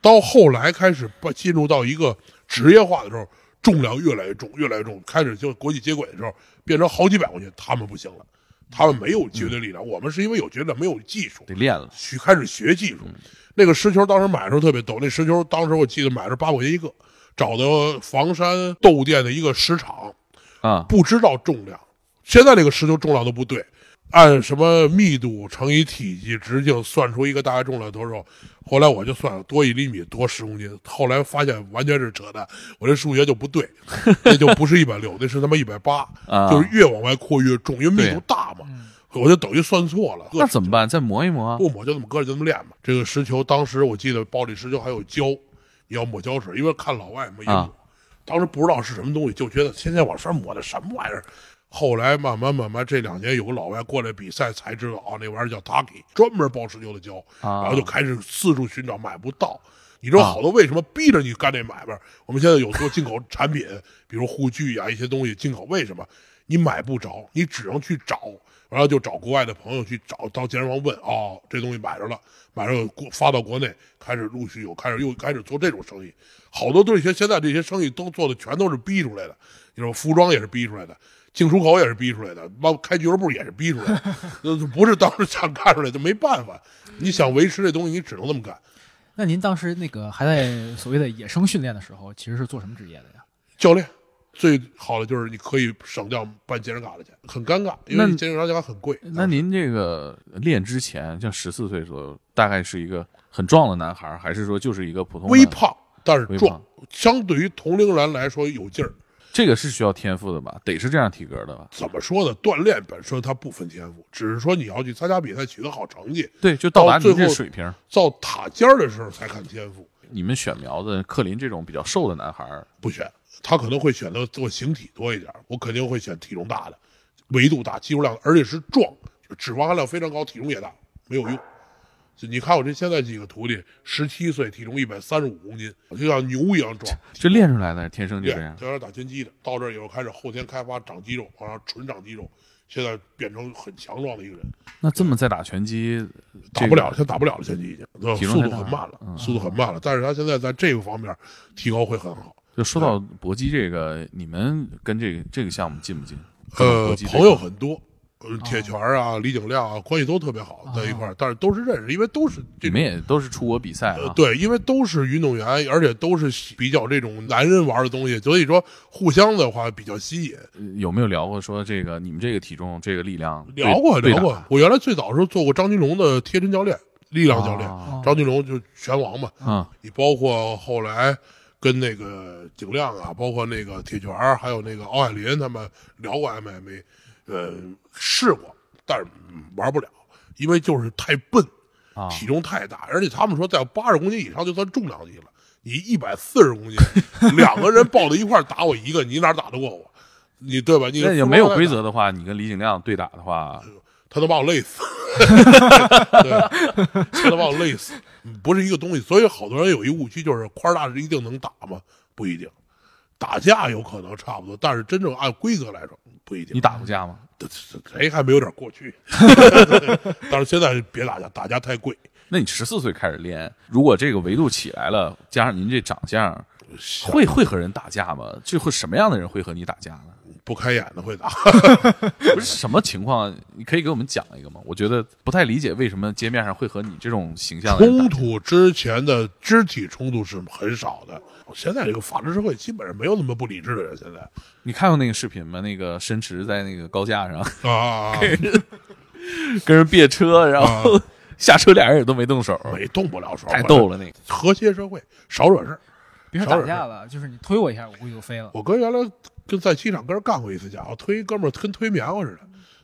到后来开始搬进入到一个职业化的时候，重量越来越重，越来越重，开始就国际接轨的时候，变成好几百公斤，他们不行了，他们没有绝对力量，我们是因为有绝对，没有技术，得练了。去开始学技术。那个石球当时买的时候特别逗，那石球当时我记得买是八块钱一个，找的房山窦店的一个石场，啊，不知道重量。现在这个石球重量都不对，按什么密度乘以体积直径算出一个大概重量多少。后来我就算了，多一厘米多十公斤。后来发现完全是扯淡，我这数学就不对，[LAUGHS] 那就不是一百六，那是他妈一百八，啊就是越往外扩越重，因为密度大嘛。我就等于算错了。那怎么办？再磨一磨啊。不磨就这么搁着就这么练吧。这个石球当时我记得包里石球还有胶，你要抹胶水，因为看老外没抹，啊当时不知道是什么东西，就觉得天天往上抹的什么玩意儿。后来慢慢慢慢这两年有个老外过来比赛才知道啊，那玩意儿叫 Taki，专门包石球的胶，啊然后就开始四处寻找，买不到。你知道好多为什么逼着你干这买卖？我们现在有做进口产品，比如护具啊一些东西进口，为什么你买不着？你只能去找，然后就找国外的朋友去找，到健身房问哦，这东西买着了，买着国发到国内，开始陆续有开始又开始做这种生意。好多这些现在这些生意都做的全都是逼出来的，你说服装也是逼出来的。进出口也是逼出来的，包括开俱乐部也是逼出来的，[LAUGHS] 呃不是当时想干出来就没办法。你想维持这东西，你只能这么干。那您当时那个还在所谓的野生训练的时候，其实是做什么职业的呀？教练最好的就是你可以省掉办健身卡的钱，很尴尬，因为健身卡很贵。那您这个练之前，像十四岁左右，大概是一个很壮的男孩儿，还是说就是一个普通微？胖但是壮，相对于同龄人来说有劲儿。这个是需要天赋的吧？得是这样体格的吧？怎么说呢？锻炼本身它不分天赋，只是说你要去参加比赛取得好成绩，对，就到达你到最后这水平。到塔尖儿的时候才看天赋。你们选苗子，克林这种比较瘦的男孩儿，不选，他可能会选择做形体多一点，我肯定会选体重大的，维度大，肌肉量，而且是壮，脂肪含量非常高，体重也大，没有用。就你看我这现在几个徒弟，十七岁，体重一百三十五公斤，就像牛一样壮，这练出来的，天生就这练样。就要打拳击的，到这儿以后开始后天开发长肌肉，往上纯长肌肉，现在变成很强壮的一个人，那这么再打拳击，打不了了，现在打不了了，拳击已经，呃速度很慢了，嗯速度很慢了，但是他现在在这个方面提高会很好。就说到搏击这个，你们跟这个这个项目近不近？呃朋友很多，铁拳啊、李景亮啊，关系都特别好，在一块儿，但是都是认识，因为都是你们也都是出国比赛啊？呃对，因为都是运动员，而且都是比较这种男人玩的东西，所以说互相的话比较吸引。有没有聊过说这个你们这个体重、这个力量聊过聊过，我原来最早的时候做过张金龙的贴身教练、力量教练，啊张金龙就拳王嘛，嗯你包括后来跟那个景亮啊，包括那个铁拳，还有那个奥海林他们聊过 MMA，呃，试过，但是、嗯玩不了，因为就是太笨，啊，体重太大，而且他们说在八十公斤以上就算重量级了。你一百四十公斤，两个人抱在一块儿打我一个，你哪打得过我？你对吧？你那也没有规则的话，你跟李景亮对打的话，他都把我累死，[LAUGHS] 对，他都把我累死，嗯不是一个东西。所以好多人有一误区，就是块儿大是一定能打吗？不一定，打架有可能差不多，但是真正按规则来说不一定。你打过架吗？谁还没有点过去？[LAUGHS] 但是现在别打架，打架太贵。那你十四岁开始练，如果这个维度起来了，加上您这长相，会会和人打架吗？就会什么样的人会和你打架呢？不开眼的会打，[LAUGHS] 不是什么情况？你可以给我们讲一个吗？我觉得不太理解为什么街面上会和你这种形象冲突之前的肢体冲突是很少的。现在这个法治社会基本上没有那么不理智的人。现在你看过那个视频吗？那个申驰在那个高架上啊啊，啊 [LAUGHS] 跟人别车，然后 [LAUGHS] 下车俩人也都没动手，没动不了手，太逗了那个。和谐社会，少惹事儿。别说打架了，就是你推我一下，我估计就飞了。我哥原来跟在机场跟人干过一次架，我推一哥们儿跟推棉花似的，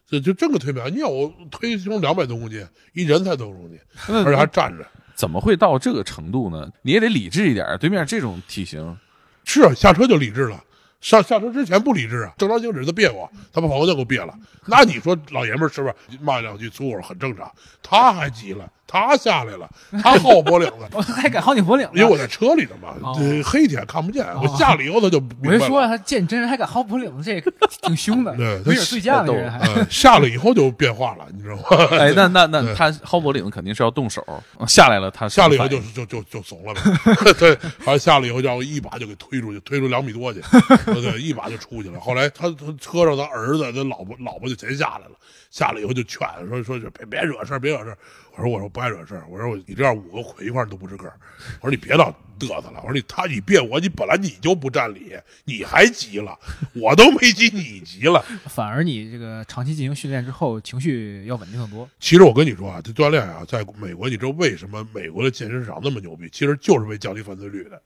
这就真个推棉花。你要我推胸两百多公斤，一人才多少公斤，而且还站着。怎么会到这个程度呢？你也得理智一点，对面这种体型，是啊，下车就理智了。上下车之前不理智啊，正常行驶他别我，他把跑过去给我别了。那你说老爷们儿是不是骂两句粗口很正常？他还急了，他下来了，他薅我脖领子，[LAUGHS] 我还敢薅你脖领子？因为我在车里头嘛，哦黑天看不见。我下来以后他就明白了我就说他见真人还敢薅脖领子，这个挺凶的，[LAUGHS] 对他没准醉驾的人还。呃，下来以后就变化了，你知道吗？[LAUGHS] 哎，那那那他薅脖领子肯定是要动手，下来了他下来以后就就就就怂了呗，对，完了下来以后让我一把就给推出去，推出两米多去，对对，一把就出去了。后来他他车上他儿子他老婆老婆就全下来了，下来以后就劝说说是别别惹事儿，别惹事儿。我说我说不爱惹事儿，我说你这样五个捆一块儿都不是个儿。我说你别老嘚瑟了，我说你他你别我，你本来你就不占理，你还急了，我都没急，你急了。[LAUGHS] 反而你这个长期进行训练之后，情绪要稳定很多。其实我跟你说啊，这锻炼啊，在美国，你知道为什么美国的健身市场那么牛逼？其实就是为降低犯罪率的。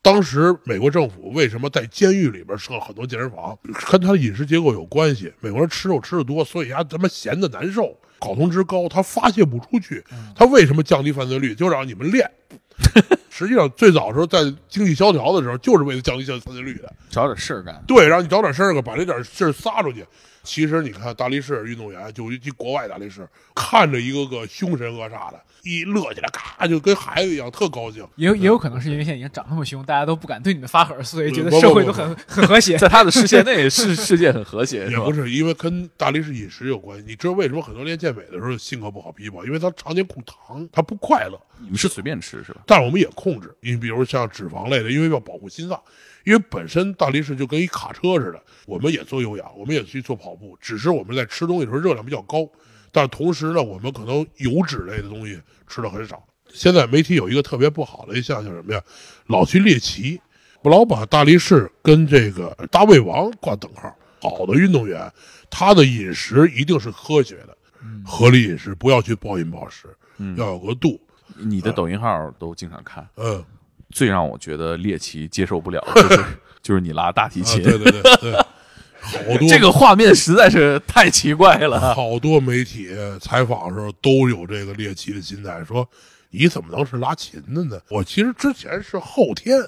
当时美国政府为什么在监狱里边设很多健身房，跟他的饮食结构有关系。美国人吃肉吃的多，所以他他妈闲的难受，睾酮值高，他发泄不出去。他为什么降低犯罪率？就让你们练。实际上，最早时候在经济萧条的时候，就是为了降低犯罪率的。找点事儿干。对，让你找点事儿干，把这点事儿撒出去。其实你看，大力士运动员，就一国外大力士，看着一个个凶神恶煞的，一乐起来，咔就跟孩子一样，特高兴。也有也有可能是因为现在已经长那么凶，大家都不敢对你们发狠，所以觉得社会都很很和谐。[LAUGHS] 在他的视线内，世世界很和谐，也不？是因为跟大力士饮食有关系。你知道为什么很多练健美的时候性格不好、脾气不好？因为他常年控糖，他不快乐。你们是随便吃是吧？但是我们也控制，你比如像脂肪类的，因为要保护心脏，因为本身大力士就跟一卡车似的，我们也做有氧，我们也去做跑步，只是我们在吃东西的时候热量比较高，但同时呢，我们可能油脂类的东西吃的很少。现在媒体有一个特别不好的一项，叫什么呀？老去猎奇，不老把大力士跟这个大胃王挂等号。好的运动员，他的饮食一定是科学的，合理饮食，不要去暴饮暴食，要有个度。你的抖音号都经常看，嗯，最让我觉得猎奇接受不了的 [LAUGHS] 就是就是你拉大提啊，琴，对对对对，好多。这个画面实在是太奇怪了。好多媒体采访的时候都有这个猎奇的心态，说你怎么能是拉琴的呢？我其实之前是后天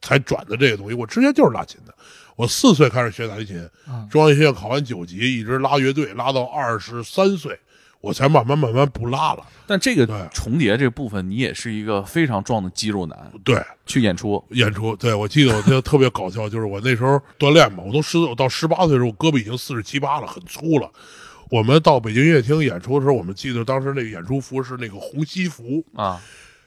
才转的这个东西，我之前就是拉琴的。我四岁开始学大提琴，中央音乐学院考完九级，一直拉乐队，拉到二十三岁，我才慢慢慢慢不拉了。但这个对重叠这部分，你也是一个非常壮的肌肉男，对，去演出演出，对我记得我记得特别搞笑，就是我那时候锻炼嘛，我都十我到十八岁的时候，我胳膊已经四十七八了，很粗了。我们到北京音乐厅演出的时候，我们记得当时那个演出服是那个红西服，啊。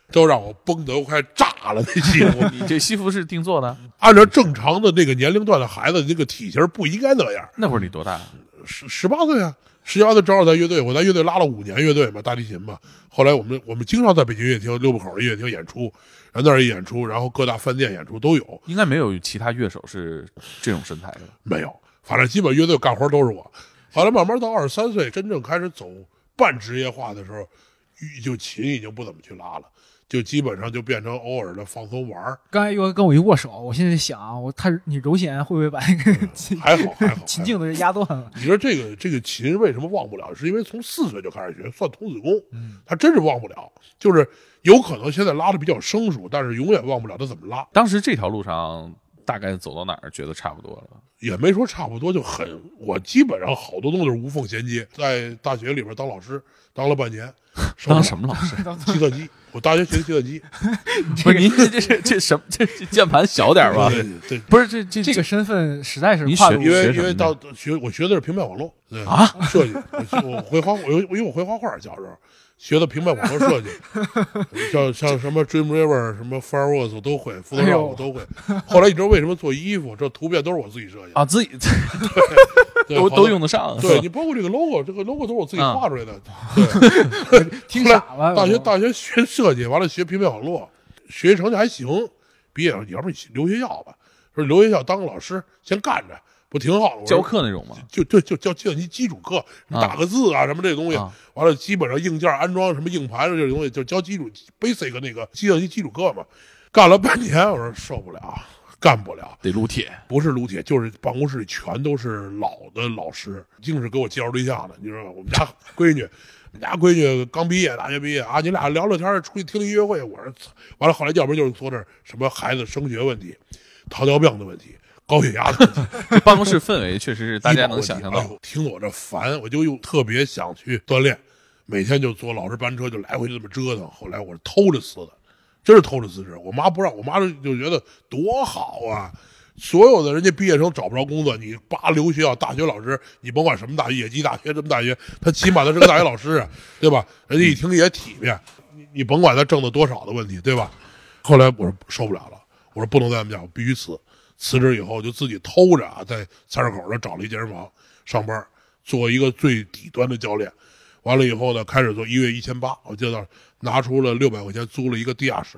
都让我绷得快炸了。那西服你这西服是定做的？[LAUGHS] 按照正常的那个年龄段的孩子，那个体型不应该那样。那会儿你多大？十十八岁啊，十八岁正好在乐队，我在乐队拉了五年乐队嘛，大提琴嘛。后来我们我们经常在北京音乐厅、六部口的音乐厅演出，然后那儿演出，然后各大饭店演出都有。应该没有其他乐手是这种身材的。没有，反正基本乐队干活都是我。后来慢慢到二十三岁，真正开始走半职业化的时候，就琴已经不怎么去拉了，就基本上就变成偶尔的放松玩儿。刚才又跟我一握手，我现在想啊，我他你柔弦会不会把那个琴还好还好，[LAUGHS] 琴颈子压断了？你说这个这个琴为什么忘不了？是因为从四岁就开始学，算童子功，他真是忘不了。就是有可能现在拉的比较生疏，但是永远忘不了他怎么拉。当时这条路上大概走到哪儿，觉得差不多了。也没说差不多，就很我基本上好多东西都是无缝衔接。在大学里边当老师当了半年，[LAUGHS] 当什么老师？计算机，我大学学的计算机。[LAUGHS] 不是您这这这这什么？这这键盘小点吧？对对，不是这这这个身份实在是你跨度因为学什么呢因为到学我学的是平面网络对啊设计，我学我会画，我因为我会画画，小时候学的平面网络设计，[LAUGHS] 像像什么 Dreamweaver、什么 Fireworks 我都会，Photoshop 都会。后来你知道为什么做衣服，这图片都是我自己设计的，啊，自己对 [LAUGHS] 都都用得上。对你包括这个 logo，这个 logo 都是我自己啊画出来的。[LAUGHS] 对，听后来傻了。大学大学学设计，完了学平面网络，学习成绩还行。毕业了，要不你留学校吧？说留学校当个老师，先干着，不挺好的？我说教课那种吗？就对，就教计算机基础课，啊打个字啊什么这东西啊，完了基本上硬件安装什么硬盘这种东西，就教基础 basic 那个计算机基础课嘛。干了半年，我说受不了，干不了。得撸铁。不是撸铁，就是办公室里全都是老的老师，净是给我介绍对象的。你知道吗？我们家闺女，我们家闺女刚毕业，大学毕业啊，你俩聊聊天，出去听听音乐会。我说，完了，后来要不然就是说这什么孩子升学问题、糖尿病的问题、高血压的问题，[LAUGHS] 这办公室氛围确实是大家能想象到哎。听我这烦，我就又特别想去锻炼，每天就坐老师班车就来回这么折腾。后来我是偷着辞的，真是偷着辞职。我妈不让，我妈就就觉得多好啊。所有的人家毕业生找不着工作，你八流学校大学老师，你甭管什么大学，野鸡大学什么大学，他起码他是个大学老师啊，对吧？人家一听也体面，你你甭管他挣的多少的问题，对吧？后来我说受不了了，我说不能在他们家，我必须辞。辞职以后就自己偷着啊，在菜市口那找了一健身房上班，做一个最底端的教练。完了以后呢，开始做一月一千八，我记得拿出了六百块钱租了一个地下室，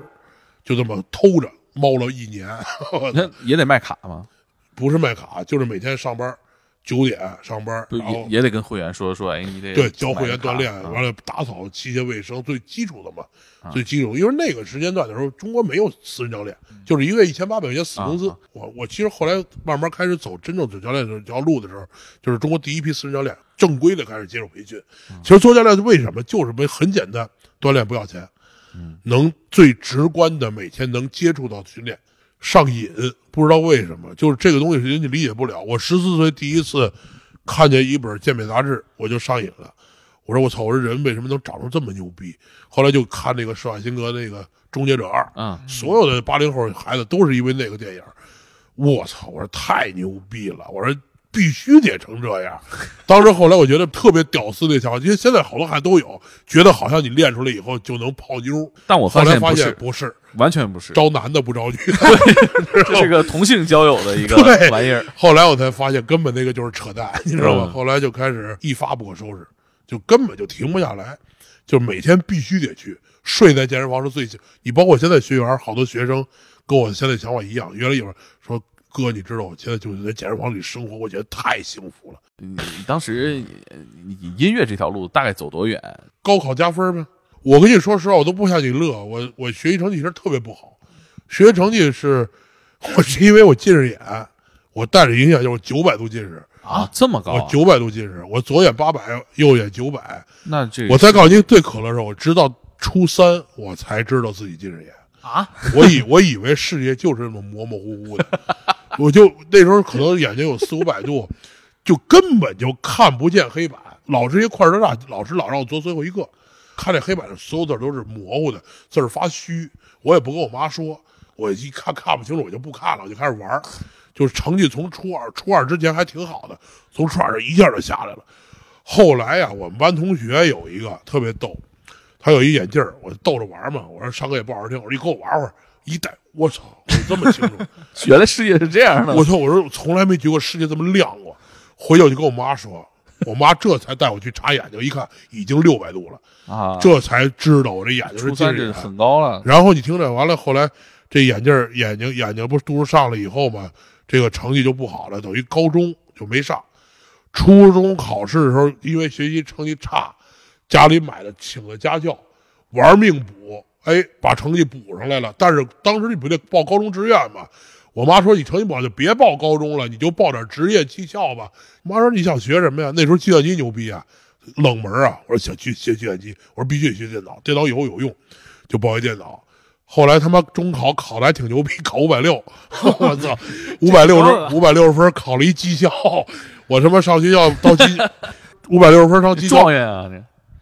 就这么偷着猫了一年。[LAUGHS] 那也得卖卡吗？不是卖卡，就是每天上班九点上班，然后也也得跟会员说说，哎，你得对教会员锻炼，完了打扫器械卫生，最基础的嘛，啊最基础。因为那个时间段的时候，中国没有私人教练，就是一个月一千八百块钱死工资啊。我我其实后来慢慢开始走真正走教练这条路的时候，就是中国第一批私人教练正规的开始接受培训。嗯其实做教练为什么就是为很简单，锻炼不要钱，嗯能最直观的每天能接触到训练。上瘾，不知道为什么，就是这个东西人家理解不了。我十四岁第一次看见一本健美杂志，我就上瘾了。我说我操，我说人为什么能长成这么牛逼？后来就看那个施瓦辛格那个《终结者二》，嗯，所有的八零后孩子都是因为那个电影。我操！我说太牛逼了！我说必须得成这样。当时后来我觉得特别屌丝那想法，因为现在好多孩子都有，觉得好像你练出来以后就能泡妞。但我后来发现不是，不是，完全不是，招男的不招女的。[LAUGHS] 这是个同性交友的一个玩意儿。后来我才发现，根本那个就是扯淡，你知道吗？嗯后来就开始一发不可收拾，就根本就停不下来，就每天必须得去。睡在健身房是最，你包括现在学员，好多学生跟我现在想法一样。原来有人说哥，你知道我现在就是在健身房里生活，我觉得太幸福了。你你当时呃你你音乐这条路大概走多远？高考加分呗。我跟你说实话，我都不像你乐，我我学习成绩其实特别不好，学习成绩是，我是因为我近视眼，我带着影响就是九百度近视。啊，这么高啊？我九百度近视，我左眼八百，右眼九百。那这我再告诉你最可乐的是，我直到初三我才知道自己近视眼。啊，我以我以为世界就是这么模模糊糊的，[LAUGHS] 我就那时候可能眼睛有四五百度，就根本就看不见黑板。老师一块儿大，老师老让我做最后一个，看这黑板上所有字都是模糊的，字儿发虚。我也不跟我妈说，我一看看不清楚，我就不看了，我就开始玩儿。就是成绩从初二，初二之前还挺好的，从初二这一下就下来了。后来呀、我们班同学有一个特别逗，他有一眼镜儿，我逗着玩嘛。我说上课也不好好听，我说你给我玩会儿。一戴，我操，这么清楚。[LAUGHS] 原来世界是这样的。我说！我说我从来没觉得世界这么亮过。回去我就跟我妈说，我妈这才带我去查眼睛，一看已经六百度了，啊，这才知道我这眼睛是近视眼。很高了。然后你听着，完了后来这眼镜眼睛眼睛不是度数上了以后嘛，这个成绩就不好了，等于高中就没上。初中考试的时候，因为学习成绩差，家里买了请了家教，玩命补，哎，把成绩补上来了。但是当时你不得报高中志愿吗？我妈说你成绩不好就别报高中了，你就报点职业技校吧。我妈说你想学什么呀？那时候计算机牛逼啊，冷门啊。我说想去学计算机，我说必须得学电脑，电脑以后有用，就报一电脑。后来他妈中考考的还挺牛逼，考五百六，[LAUGHS] 我操，五百六十五百六十分考了一技校，我他妈上学校到技 [LAUGHS] 五百六十分上技校状元啊，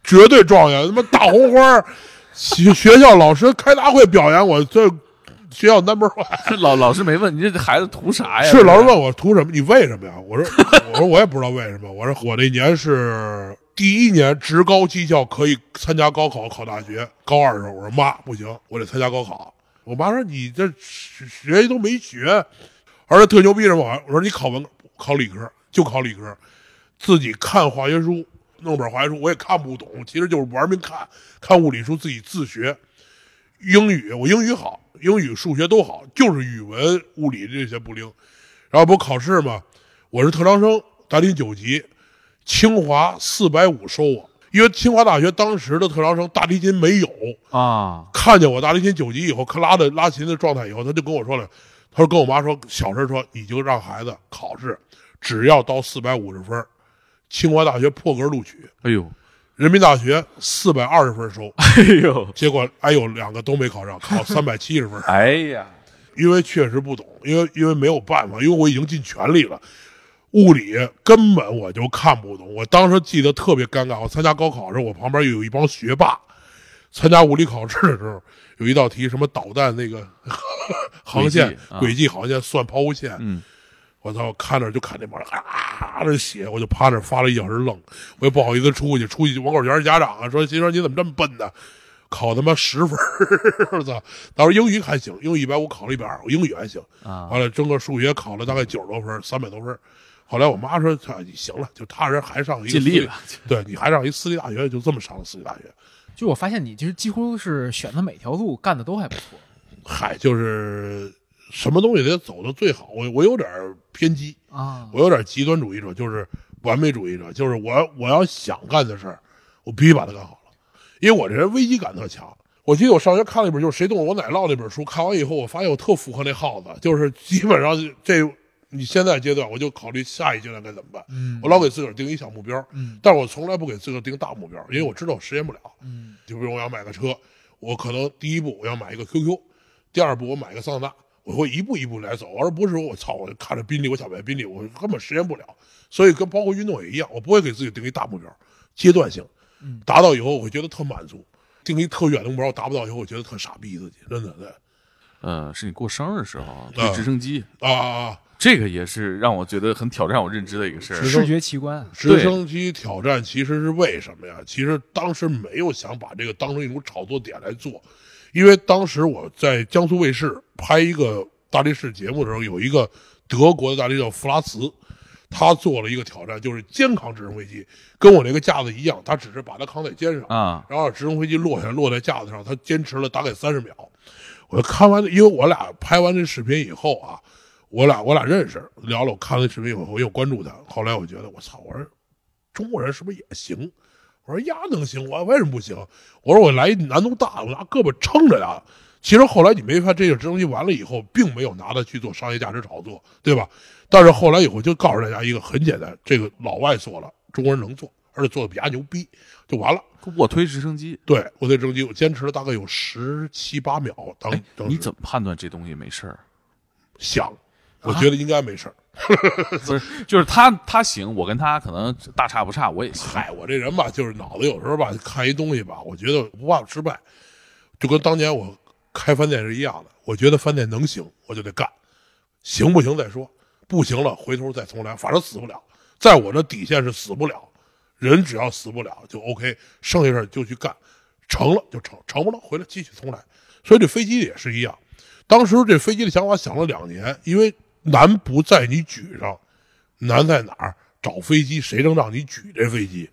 这绝对状元，他妈大红花儿，学学校老师开大会表扬我，这学校 number one。[LAUGHS] 老老师没问你这孩子图啥呀？是老师问我图什么？你为什么呀？我说 [LAUGHS] 我说我也不知道为什么。我说我那年是第一年职高技校可以参加高考考大学。高二的时候，我说妈不行，我得参加高考。我妈说你这学习都没学，而且特牛逼什么？我说你考文考理科就考理科，自己看化学书，弄本化学书我也看不懂，其实就是玩命看，看物理书自己自学。英语我英语好，英语数学都好，就是语文、物理这些不灵。然后不考试嘛，我是特长生，大提九级，清华四百五收我，因为清华大学当时的特长生大提琴没有，啊，看见我大提琴九级以后，看拉的拉琴的状态以后，他就跟我说了，他说跟我妈说，小声说，你就让孩子考试，只要到四百五十分，清华大学破格录取，哎呦，人民大学四百二十分收，[LAUGHS] 哎呦，结果哎呦两个都没考上，考三百七十分。哎呀，因为确实不懂，因为因为没有办法，因为我已经尽全力了。物理根本我就看不懂，我当时记得特别尴尬。我参加高考的时候，我旁边有一帮学霸。参加物理考试的时候，有一道题什么导弹那个 [LAUGHS] 航线轨迹航线算抛物线，嗯，我操！我看着就看那帮人啊这血，我就趴那发了一小时愣，我也不好意思出去，出去网口全是家长啊，说心说你怎么这么笨呢？考他妈十分，我操！当时英语还行，英语一百五考了一百二，我英语还行。啊，完了，整个数学考了大概九十多分，三百多分。后来我妈说：“操，你行了，就他人还上一个私立尽力了，对你还上一私立大学，就这么上了私立大学。就我发现你其实几乎是选的每条路干的都还不错。嗨，就是什么东西得走的最好。我我有点偏激，啊，我有点极端主义者，就是完美主义者，就是我我要想干的事儿，我必须把它干好了，因为我这人危机感特强。我记得我上学看了一本，就是谁动了我奶酪那本书，看完以后，我发现我特符合那耗子，就是基本上这你现在阶段，我就考虑下一阶段该怎么办。嗯我老给自个儿定一小目标，嗯但是我从来不给自个儿定大目标，因为我知道我实现不了。嗯就比如我要买个车，我可能第一步我要买一个 QQ，第二步我买个桑塔纳，我会一步一步来走，而不是说我操，我看着宾利，我想买宾利，我根本实现不了。所以跟包括运动也一样，我不会给自己定一大目标，阶段性嗯，达到以后我会觉得特满足。定一特远的目标，达不到以后，我觉得特傻逼自己，真的对呃，是你过生日的时候啊对直升机，啊啊啊！这个也是让我觉得很挑战我认知的一个事儿。视觉奇观，直升机挑战其实是为什么呀？其实当时没有想把这个当成一种炒作点来做，因为当时我在江苏卫视拍一个大力士节目的时候，有一个德国的大力士叫弗拉茨，他做了一个挑战，就是肩扛直升飞机，跟我那个架子一样，他只是把它扛在肩上，啊，然后直升飞机落下来，落在架子上，他坚持了大概三十秒。我看完，因为我俩拍完这视频以后啊，我俩我俩认识，聊了。我看完视频以后，我又关注他。后来我觉得，我操，我说中国人是不是也行？我说呀能行，我为什么不行？我说我来一难度大，我拿胳膊撑着呀。其实后来你没发现，这个直升机完了以后，并没有拿它去做商业价值炒作，对吧？但是后来以后就告诉大家一个很简单，这个老外做了，中国人能做，而且做的比他牛逼，就完了。卧推直升机。对卧推直升机，我坚持了大概有十七八秒。当哎，当时你怎么判断这东西没事儿？想？我觉得应该没事儿。[LAUGHS] 不是，就是他他行，我跟他可能大差不差，我也行。嗨，我这人吧，就是脑子有时候吧，看一东西吧，我觉得不怕失败，就跟当年我开饭店是一样的。我觉得饭店能行，我就得干，行不行再说，不行了回头再重来，反正死不了。在我这底线是死不了，人只要死不了就 OK，剩下事就去干，成了就成，成不了回来继续重来。所以这飞机也是一样，当时这飞机的想法想了两年，因为难不在你举上，难在哪儿？找飞机，谁能让你举这飞机？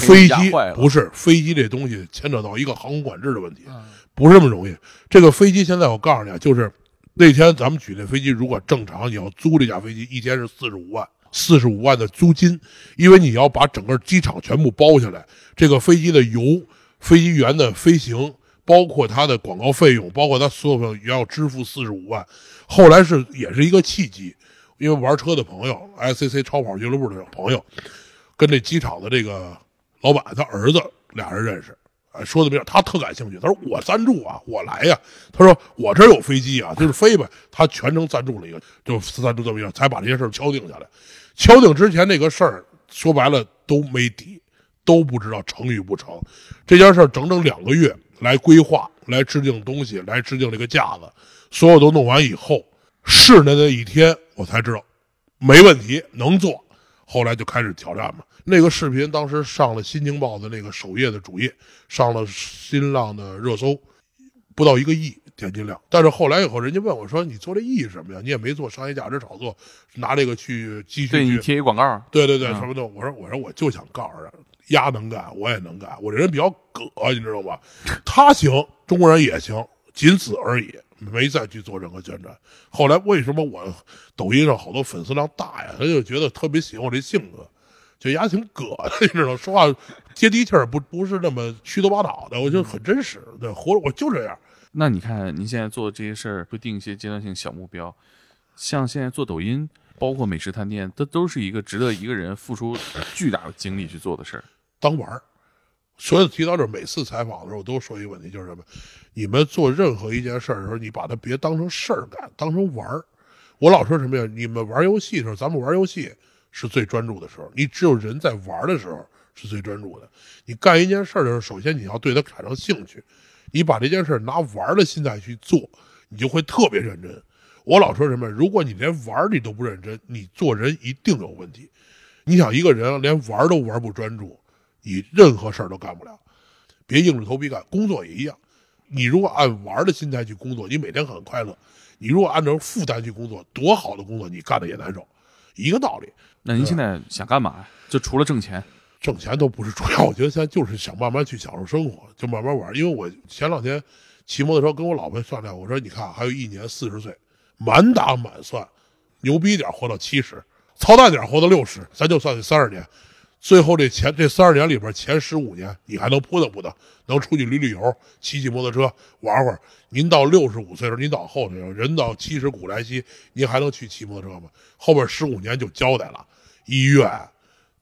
飞机。不是飞机这东西牵扯到一个航空管制的问题，嗯不是那么容易。这个飞机现在我告诉你啊，就是那天咱们举那飞机，如果正常你要租这架飞机，一天是四十五万，四十五万的租金，因为你要把整个机场全部包下来，这个飞机的油、飞机员的飞行，包括他的广告费用，包括他所有朋友要支付四十五万。后来是也是一个契机，因为玩车的朋友，SCC 超跑俱乐部的朋友，跟这机场的这个老板他儿子俩人认识，说的比较他特感兴趣，他说我赞助啊，我来呀、他说我这有飞机啊，就是飞呗，他全程赞助了一个，就赞助这么一个，才把这些事儿敲定下来。敲定之前那个事儿说白了都没底，都不知道成与不成。这件事儿整整两个月来规划，来制定东西，来制定这个架子，所有都弄完以后，是的那一天我才知道没问题，能做。后来就开始挑战嘛。那个视频当时上了《新京报》的那个首页的主页，上了新浪的热搜，不到一个亿点击量。但是后来以后，人家问我说：“你做这意义什么呀？你也没做商业价值炒作，拿这个去继续对你去贴一广告，对对对，嗯什么的。我说我说我就想告诉他，丫能干，我也能干。我这人比较葛，你知道吧？[LAUGHS] 他行，中国人也行，仅此而已，没再去做任何宣传。后来为什么我抖音上好多粉丝量大呀？他就觉得特别喜欢我这性格，就丫挺葛的，你知道，说话接地气儿，不不是那么虚头巴脑的，我就很真实，对，活我就这样。那你看您现在做的这些事儿，会定一些阶段性小目标，像现在做抖音，包括美食探店，这都是一个值得一个人付出巨大的精力去做的事儿。当玩儿。所以提到这，每次采访的时候，我都说一个问题，就是什么？你们做任何一件事儿的时候，你把它别当成事儿干，当成玩儿。我老说什么呀？你们玩游戏的时候，咱们玩游戏是最专注的时候。你只有人在玩的时候是最专注的。你干一件事儿的时候，首先你要对它产生兴趣，你把这件事儿拿玩的心态去做，你就会特别认真。我老说什么？如果你连玩你都不认真，你做人一定有问题。你想一个人连玩都玩不专注，你任何事儿都干不了。别硬着头皮干，工作也一样。你如果按玩儿的心态去工作，你每天很快乐；你如果按照负担去工作，多好的工作你干的也难受，一个道理。那您现在想干嘛呀？就除了挣钱，挣钱都不是主要，我觉得现在就是想慢慢去享受生活，就慢慢玩儿。因为我前两天骑摩托车跟我老婆商量，我说你看还有一年四十岁，满打满算，牛逼点活到七十，操蛋点活到六十，咱就算三十年。最后这前这三十年里边，前十五年你还能扑腾扑腾，能出去旅旅游，骑骑摩托车玩玩。您到六十五岁的时候，您到后头人到七十古来稀，您还能去骑摩托车吗？后边十五年就交代了，医院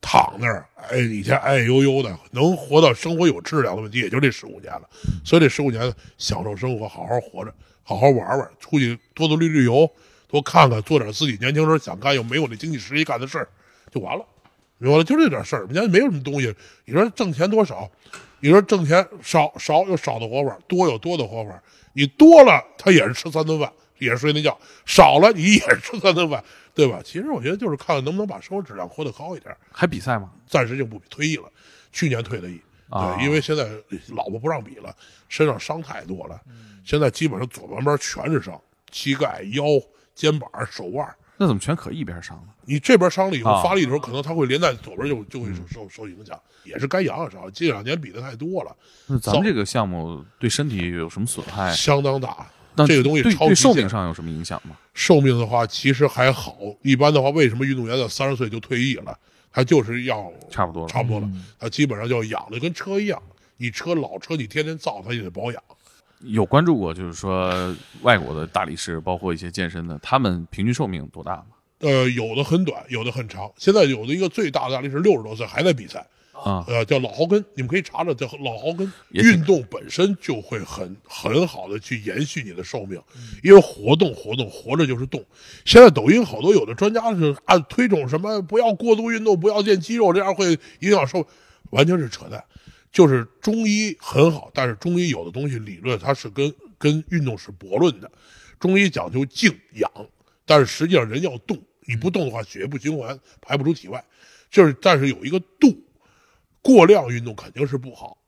躺那儿，哎，以前哎呦呦的，能活到生活有质量的问题，也就这十五年了。所以这十五年享受生活，好好活着，好好玩玩，出去多多旅旅游，多看看，做点自己年轻时候想干又没有那经济实力干的事儿，就完了。明白了，就这点事儿，人家没有什么东西。你说挣钱多少？你说挣钱少少有少的活法，多有多的活法。你多了，他也是吃三顿饭，也是睡那觉；少了，你也是吃三顿饭，对吧？其实我觉得就是看看能不能把生活质量活得高一点。还比赛吗？暂时就不比退役了，去年退的役。啊对，因为现在老婆不让比了，身上伤太多了。现在基本上左半边全是伤，膝盖、腰、肩膀、手腕。那怎么全可一边伤了？你这边伤了以后，啊发力的时候可能它会连带左边就就会受受受影响，也是该养养伤。近两年比的太多了，那咱们这个项目对身体有什么损害？相当大。那这个东西对对寿命上有什么影响吗？寿命的话，其实还好。一般的话，为什么运动员在三十岁就退役了？他就是要差不多了差不多了。他基本上就要养的跟车一样，你车老车你天天造，它也得保养。有关注过，就是说外国的大力士，包括一些健身的，他们平均寿命多大吗？呃，有的很短，有的很长。现在有的一个最大的大力士六十多岁还在比赛，啊，呃，叫老豪根，你们可以查查，叫老豪根。运动本身就会很很好的去延续你的寿命，因为活动活动活着就是动。现在抖音好多有的专家是按推崇什么不要过度运动，不要练肌肉，这样会影响寿，完全是扯淡。就是中医很好，但是中医有的东西理论它是跟跟运动是驳论的。中医讲究静养，但是实际上人要动，你不动的话，血液不循环，排不出体外。就是但是有一个度，过量运动肯定是不好，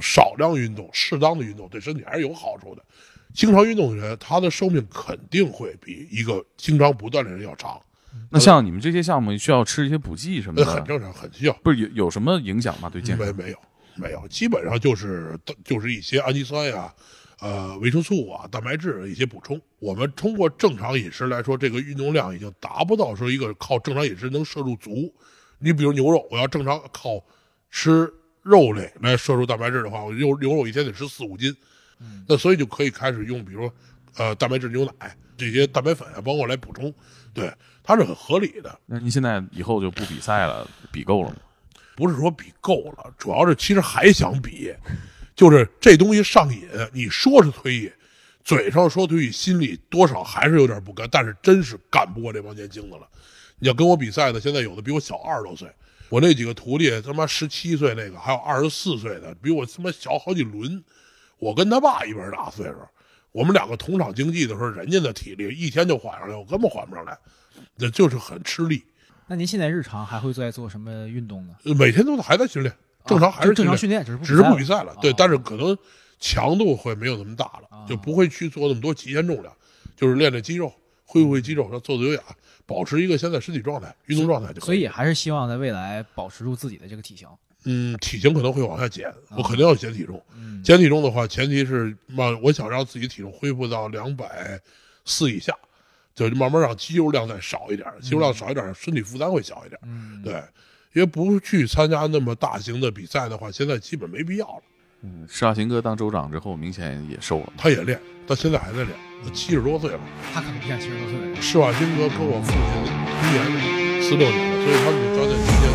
少量运动、适当的运动对身体还是有好处的。经常运动的人，他的寿命肯定会比一个经常不锻炼的人要长，那像你们这些项目需要吃一些补剂什么的，那很正常，很需要。不是有有什么影响吗？对健康？没没有没有，基本上就是就是一些氨基酸呀、呃维生素啊、蛋白质的一些补充。我们通过正常饮食来说，这个运动量已经达不到说一个靠正常饮食能摄入足。你比如牛肉，我要正常靠吃肉类来摄入蛋白质的话，我牛牛肉一天得吃四五斤，那所以就可以开始用，比如说呃蛋白质牛奶这些蛋白粉啊，包括来补充，对，它是很合理的。那您现在以后就不比赛了，比够了吗？不是说比够了，主要是其实还想比，就是这东西上瘾。你说是退役，嘴上说退役，心里多少还是有点不甘，但是真是干不过这帮年轻的了。你要跟我比赛的，现在有的比我小二十多岁，我那几个徒弟他妈十七岁那个，还有二十四岁的，比我他妈小好几轮。我跟他爸一边大岁数，我们两个同场竞技的时候，人家的体力一天就缓上来，我根本缓不上来，那就是很吃力。那您现在日常还会在做什么运动呢？每天都还在训练，正常还是啊正常训训练只是不只是不比赛了。对，啊但是可能强度会没有那么大了，就不会去做那么多极限重量，就是练练肌肉，恢复恢肌肉，做做有氧，保持一个现在身体状态、运动状态就可以所以还是希望在未来保持住自己的这个体型。嗯，体型可能会往下减，啊我肯定要减体重。嗯减体重的话，前提是慢，我想让自己体重恢复到两百四以下，就是慢慢让肌肉量再少一点，肌肉量少一点，身体负担会小一点。嗯，对，因为不去参加那么大型的比赛的话，现在基本没必要了。嗯，施瓦辛格当州长之后，明显也瘦了。他也练，到现在还在练，他七十多岁了。他可能不像七十多岁。施瓦辛格跟我父亲同年，四六年的，所以他们抓在之间。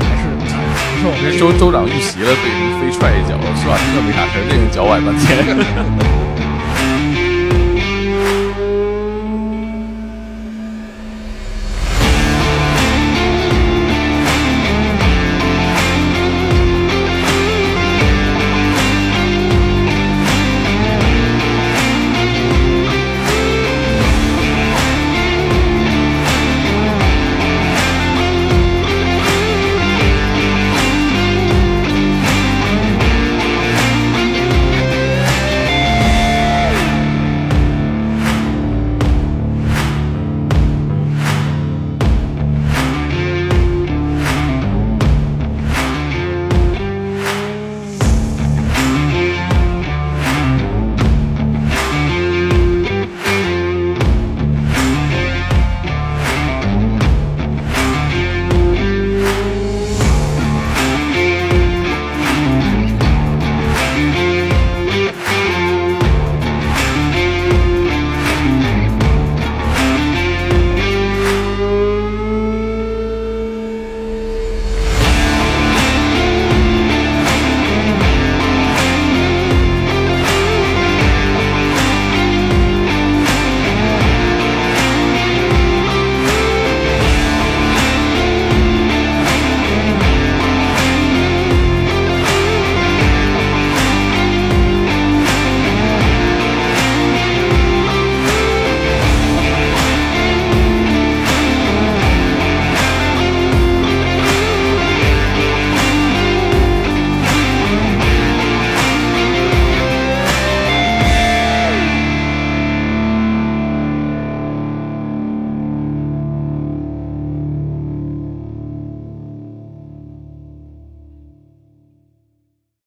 还是长寿。这州州长遇袭了，被人飞踹一脚，施瓦辛格没啥事儿，这人脚崴半天。[LAUGHS]